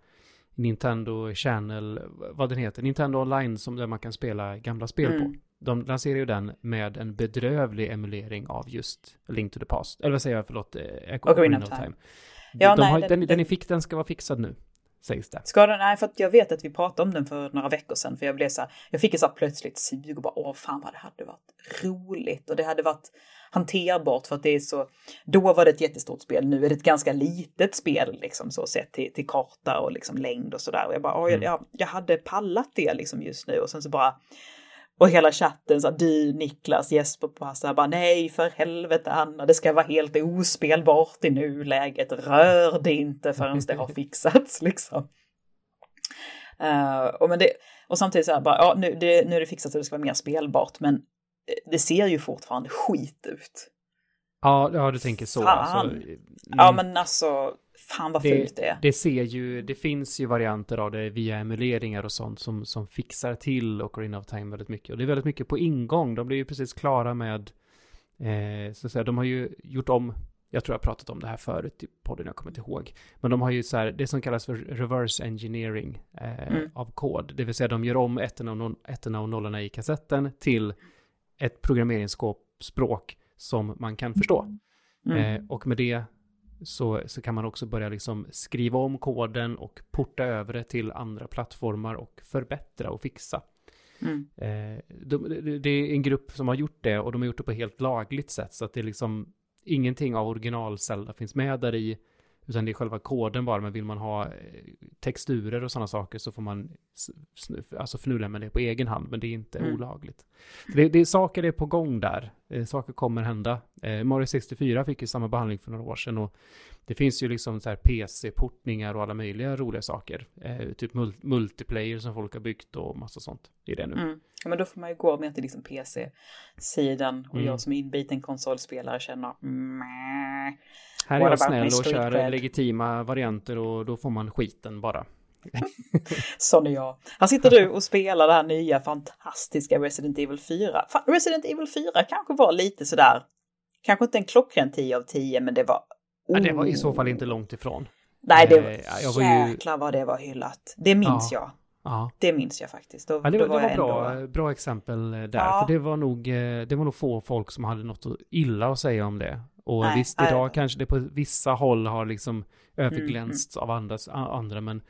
Nintendo Channel, vad den heter, Nintendo Online som där man kan spela gamla spel mm. på de lanserar ju den med en bedrövlig emulering av just Link to the Past. Eller vad säger jag, förlåt, eh, Ocarina of Time. time. Ja, de nej, har, den, den, den ni fick, den ska vara fixad nu. Sägs det. Ska den? Nej, för att jag vet att vi pratade om den för några veckor sedan. För jag blev så här, jag fick ett så här plötsligt sug och bara, åh fan vad det hade varit roligt. Och det hade varit hanterbart för att det är så, då var det ett jättestort spel, nu är det ett ganska litet spel liksom så sett till, till karta och liksom längd och sådär. Och jag bara, åh, mm. jag, jag hade pallat det liksom just nu och sen så bara och hela chatten så du Niklas Jesper på här bara nej för helvete Anna det ska vara helt ospelbart i nuläget. Rör det inte förrän det har fixats liksom. Uh, och, men det, och samtidigt så här bara ja nu, det, nu är det fixat så det ska vara mer spelbart men det ser ju fortfarande skit ut. Ja, ja du tänker så. Alltså, mm. Ja men alltså Fan vad fult det är. Det ser ju, det finns ju varianter av det via emuleringar och sånt som, som fixar till Ocarina of Time väldigt mycket. Och det är väldigt mycket på ingång. De blir ju precis klara med, eh, så att säga, de har ju gjort om, jag tror jag pratat om det här förut i podden, jag kommer inte ihåg. Men de har ju så här, det som kallas för reverse engineering eh, mm. av kod. Det vill säga de gör om ettorna och, ettorna och nollorna i kassetten till ett programmeringsspråk som man kan förstå. Mm. Eh, och med det så, så kan man också börja liksom skriva om koden och porta över det till andra plattformar och förbättra och fixa. Mm. Eh, de, det är en grupp som har gjort det och de har gjort det på helt lagligt sätt så att det är liksom ingenting av original Zelda finns med där i. Utan det är själva koden bara, men vill man ha eh, texturer och sådana saker så får man alltså fnula med det på egen hand, men det är inte mm. olagligt. Det, det är saker är på gång där, eh, saker kommer hända. Eh, Mario 64 fick ju samma behandling för några år sedan och det finns ju liksom så här PC-portningar och alla möjliga roliga saker. Eh, typ mul multiplayer som folk har byggt och massa sånt i det nu. Mm. Ja, men då får man ju gå med till liksom PC-sidan och mm. jag som inbiten konsolspelare känner Mäh. Här är jag snäll och kör cred? legitima varianter och då får man skiten bara. Sån är jag. Här sitter du och spelar det här nya fantastiska Resident Evil 4. Resident Evil 4 kanske var lite sådär, kanske inte en klockren 10 av 10, men det var... Oh. Det var i så fall inte långt ifrån. Nej, det var, eh, jag var ju... jäklar vad det var hyllat. Det minns ja. jag. Ja. Det minns jag faktiskt. Då, ja, det, var, var, det var bra, ändå... bra exempel där. Ja. För det var, nog, eh, det var nog få folk som hade något illa att säga om det. Och nej, visst, idag nej. kanske det på vissa håll har liksom överglänsts mm, mm. av andras, andra, men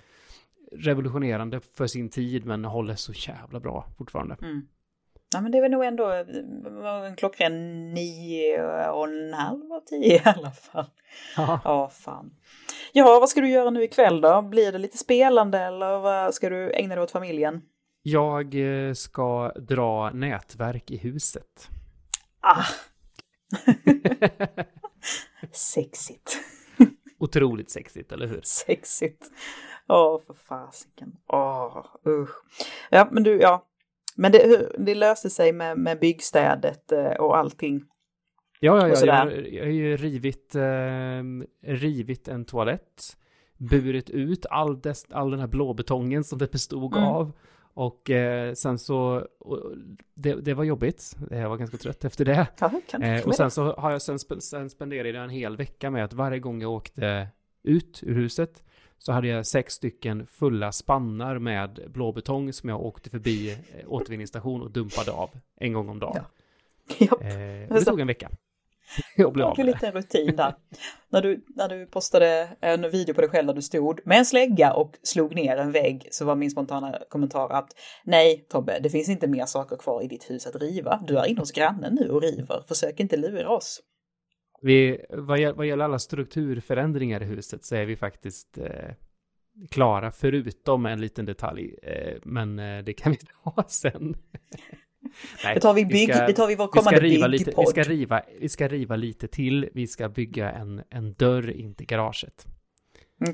revolutionerande för sin tid, men håller så jävla bra fortfarande. Mm. Ja, men det är väl nog ändå en klockren nio och en halv av tio i alla fall. Ja. ja, fan. Ja, vad ska du göra nu ikväll då? Blir det lite spelande eller vad ska du ägna dig åt familjen? Jag eh, ska dra nätverk i huset. Ah! sexigt. Otroligt sexigt, eller hur? Sexigt. Åh, för fasiken. Åh, usch. Ja, men du, ja. Men det, det löste sig med, med byggstädet eh, och allting. Ja, ja, ja. Jag, jag har ju rivit, eh, rivit en toalett, burit ut all, des, all den här blåbetongen som det bestod mm. av och eh, sen så, det, det, var jobbigt, jag var ganska trött efter det. eh, och sen så har jag sen, sen spenderade jag en hel vecka med att varje gång jag åkte ut ur huset så hade jag sex stycken fulla spannar med blåbetong som jag åkte förbi eh, återvinningsstation och dumpade av en gång om dagen. Ja. Eh, det tog en vecka. Jag blev av med lite rutin där. när, du, när du postade en video på dig själv där du stod med en slägga och slog ner en vägg så var min spontana kommentar att nej Tobbe, det finns inte mer saker kvar i ditt hus att riva. Du är inne hos grannen nu och river. Försök inte lura oss. Vi, vad, vad gäller alla strukturförändringar i huset så är vi faktiskt eh, klara förutom en liten detalj. Eh, men eh, det kan vi ta sen. Nej, det tar vi, bygg, vi ska, det tar vi vår kommande vi riva lite, vi ska, riva, vi ska riva lite till, vi ska bygga en, en dörr in till garaget. Okej.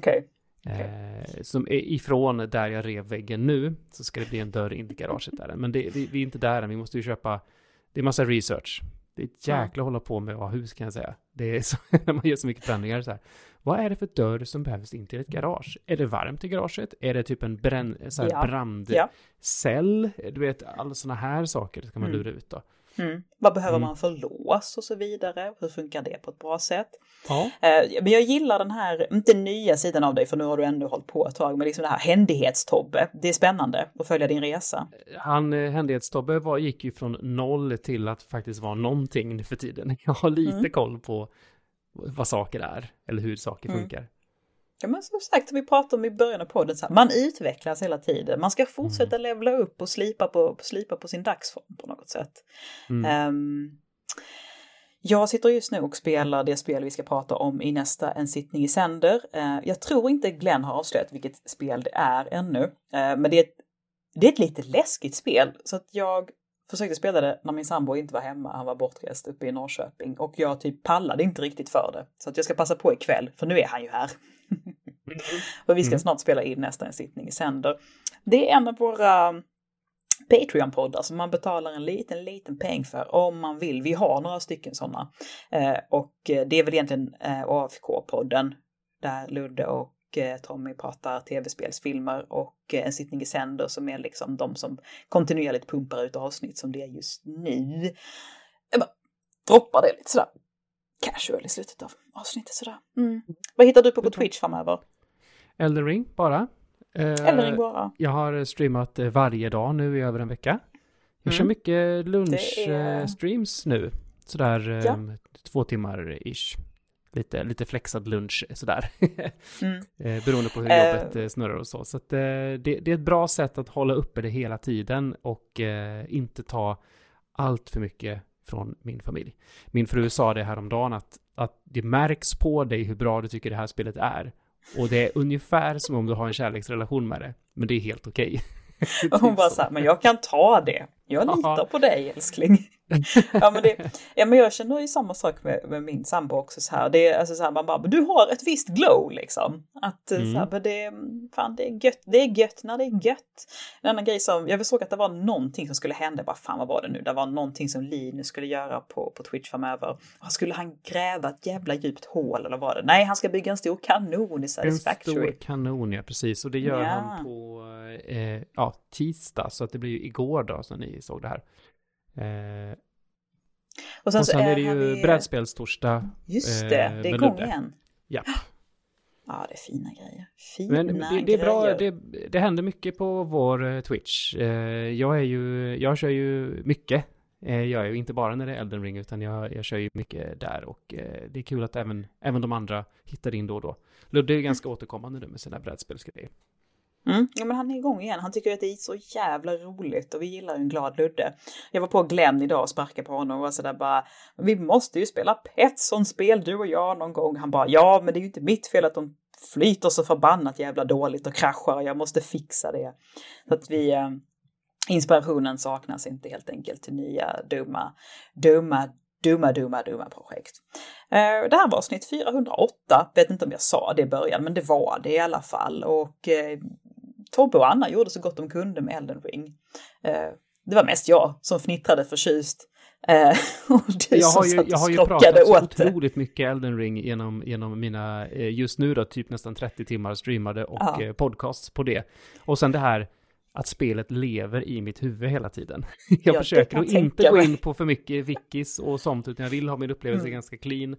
Okay. Eh, som är ifrån där jag rev väggen nu, så ska det bli en dörr in till garaget där. Men det, vi, vi är inte där än, vi måste ju köpa, det är massa research. Det är ett jäkla hålla på med att ha hus kan jag säga. Det är så, när man gör så mycket förändringar så här. Vad är det för dörr som behövs in till ett garage? Är det varmt i garaget? Är det typ en bränn, så här ja. brandcell? Ja. Du vet, alla sådana här saker ska man mm. lura ut då. Mm. Vad behöver mm. man för lås och så vidare? Hur funkar det på ett bra sätt? Ja. Eh, men jag gillar den här, inte nya sidan av dig, för nu har du ändå hållit på ett tag, men liksom det här händighetstobbe. Det är spännande att följa din resa. Han, eh, händighetstobbe var, gick ju från noll till att faktiskt vara någonting för tiden. Jag har lite mm. koll på vad saker är, eller hur saker mm. funkar. Ja men som sagt, vi pratade om i början av podden, så här, man utvecklas hela tiden. Man ska fortsätta mm. levla upp och slipa på, slipa på sin dagsform på något sätt. Mm. Um, jag sitter just nu och spelar det spel vi ska prata om i nästa En sittning i sänder. Uh, jag tror inte Glenn har avslöjat vilket spel det är ännu, uh, men det är, ett, det är ett lite läskigt spel. Så att jag försökte spela det när min sambo inte var hemma, han var bortrest uppe i Norrköping och jag typ pallade inte riktigt för det. Så att jag ska passa på ikväll, för nu är han ju här. Och vi ska mm. snart spela in nästa en sittning i sänder. Det är en av våra Patreon-poddar som man betalar en liten, liten peng för om man vill. Vi har några stycken sådana. Eh, och det är väl egentligen eh, AFK-podden där Ludde och eh, Tommy pratar tv-spelsfilmer och eh, En sittning i sänder som är liksom de som kontinuerligt pumpar ut avsnitt som det är just nu. Jag bara droppar det lite sådär casual i slutet av avsnittet sådär. Mm. Vad hittar du på på Twitch framöver? Elden Ring bara. Elden Ring bara. Jag har streamat varje dag nu i över en vecka. Jag mm. kör mycket lunchstreams är... nu. Sådär ja. två timmar ish lite, lite flexad lunch sådär. mm. Eh, beroende på hur jobbet uh, snurrar och så. Så att, eh, det, det, är ett bra sätt att hålla uppe det hela tiden och eh, inte ta allt för mycket från min familj. Min fru sa det häromdagen att att det märks på dig hur bra du tycker det här spelet är. Och det är ungefär som om du har en kärleksrelation med det. Men det är helt okej. Okay. Och hon bara så här, men jag kan ta det. Jag litar på dig älskling. ja, men det, ja, men jag känner ju samma sak med, med min sambo också så här. Det är alltså så här, man bara, du har ett visst glow liksom. Att mm. så här, men det, fan det är gött, det är gött när det är gött. En annan grej som, jag såg att det var någonting som skulle hända, bara fan vad var det nu? Det var någonting som Linus skulle göra på, på Twitch framöver. Skulle han gräva ett jävla djupt hål eller vad det? Nej, han ska bygga en stor kanon i Satisfactory. En stor kanon, ja precis. Och det gör ja. han på eh, ja, tisdag, så att det blir ju igår då som ni såg det här. Eh, och sen, och sen är, är, det ju vi... brädspelstorsdag. Just det, eh, det är igång igen. Ja. Ja, det är fina grejer. Fina Men det, det är bra, det, det händer mycket på vår eh, Twitch. Eh, jag är ju, jag kör ju mycket. Jag är ju inte bara när det är Elden Ring, utan jag, jag kör ju mycket där och det är kul att även, även de andra hittar in då och då. Ludde är ganska återkommande nu med sina brädspelsgrejer. Mm. Ja men han är igång igen. Han tycker att det är så jävla roligt och vi gillar ju en glad Ludde. Jag var på Glenn idag och sparkade på honom och var sådär bara Vi måste ju spela Petsson-spel du och jag någon gång. Han bara ja men det är ju inte mitt fel att de flyter så förbannat jävla dåligt och kraschar och jag måste fixa det. Så att vi eh, Inspirationen saknas inte helt enkelt till nya dumma, dumma, dumma, dumma, dumma projekt. Eh, det här var avsnitt 408, vet inte om jag sa det i början, men det var det i alla fall. Och eh, Tobbe och Anna gjorde så gott de kunde med Elden Ring. Eh, det var mest jag som fnittrade förtjust. Eh, och du jag har ju, jag har ju pratat så otroligt mycket Elden Ring genom, genom mina, eh, just nu då, typ nästan 30 timmar streamade och ja. Podcasts på det. Och sen det här att spelet lever i mitt huvud hela tiden. Jag ja, försöker att inte gå in på för mycket wikis och sånt, utan jag vill ha min upplevelse mm. ganska clean.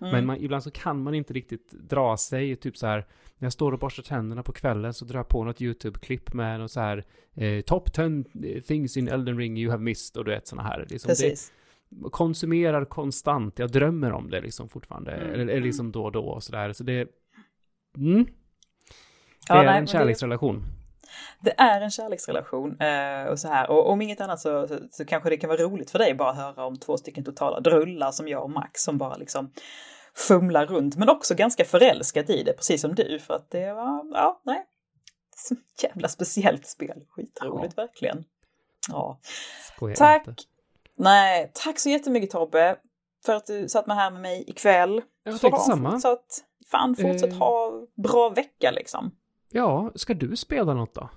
Mm. Men man, ibland så kan man inte riktigt dra sig, typ så här, när jag står och borstar tänderna på kvällen så drar jag på något YouTube-klipp med något så här, eh, top 10 things in Elden Ring you have missed och du vet sådana här. Liksom Precis. Det, konsumerar konstant, jag drömmer om det liksom fortfarande, mm. eller, eller liksom då och då och sådär. Så det, mm. Det ja, är nej, en kärleksrelation. Det det är en kärleksrelation eh, och så här. Och om inget annat så, så, så, kanske det kan vara roligt för dig bara att höra om två stycken totala drullar som jag och Max som bara liksom fumlar runt, men också ganska förälskat i det, precis som du, för att det var, ja, nej. Jävla speciellt spel, skitroligt ja. verkligen. Ja. Skojar tack! Inte. Nej, tack så jättemycket Tobbe för att du satt med här med mig ikväll. Jag tänkte samma. Fortsatt, fan, fortsätt eh... ha bra vecka liksom. Ja, ska du spela något då?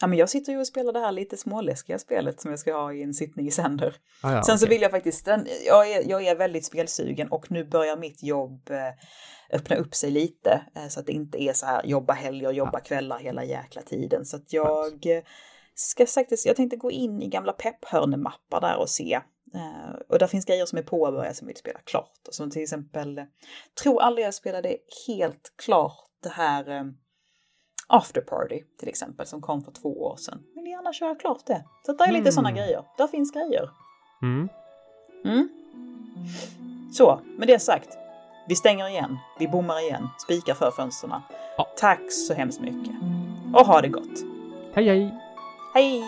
Ja, men jag sitter ju och spelar det här lite småläskiga spelet som jag ska ha i en sittning i sänder. Ah, ja, Sen okay. så vill jag faktiskt, jag är, jag är väldigt spelsugen och nu börjar mitt jobb eh, öppna upp sig lite eh, så att det inte är så här jobba helger, jobba ja. kvällar hela jäkla tiden. Så att jag eh, ska faktiskt, jag tänkte gå in i gamla pepphörnemappar där och se. och där finns grejer som är påbörjade som jag vill spela klart. Som till exempel, tror aldrig jag spelade helt klart det här eh, After Party till exempel som kom för två år sedan. Vill gärna köra klart det. Så det är lite mm. sådana grejer. Där finns grejer. Mm. Mm. Så, med det sagt. Vi stänger igen. Vi bommar igen. Spikar för fönstren. Ja. Tack så hemskt mycket. Och ha det gott. Hej hej. Hej.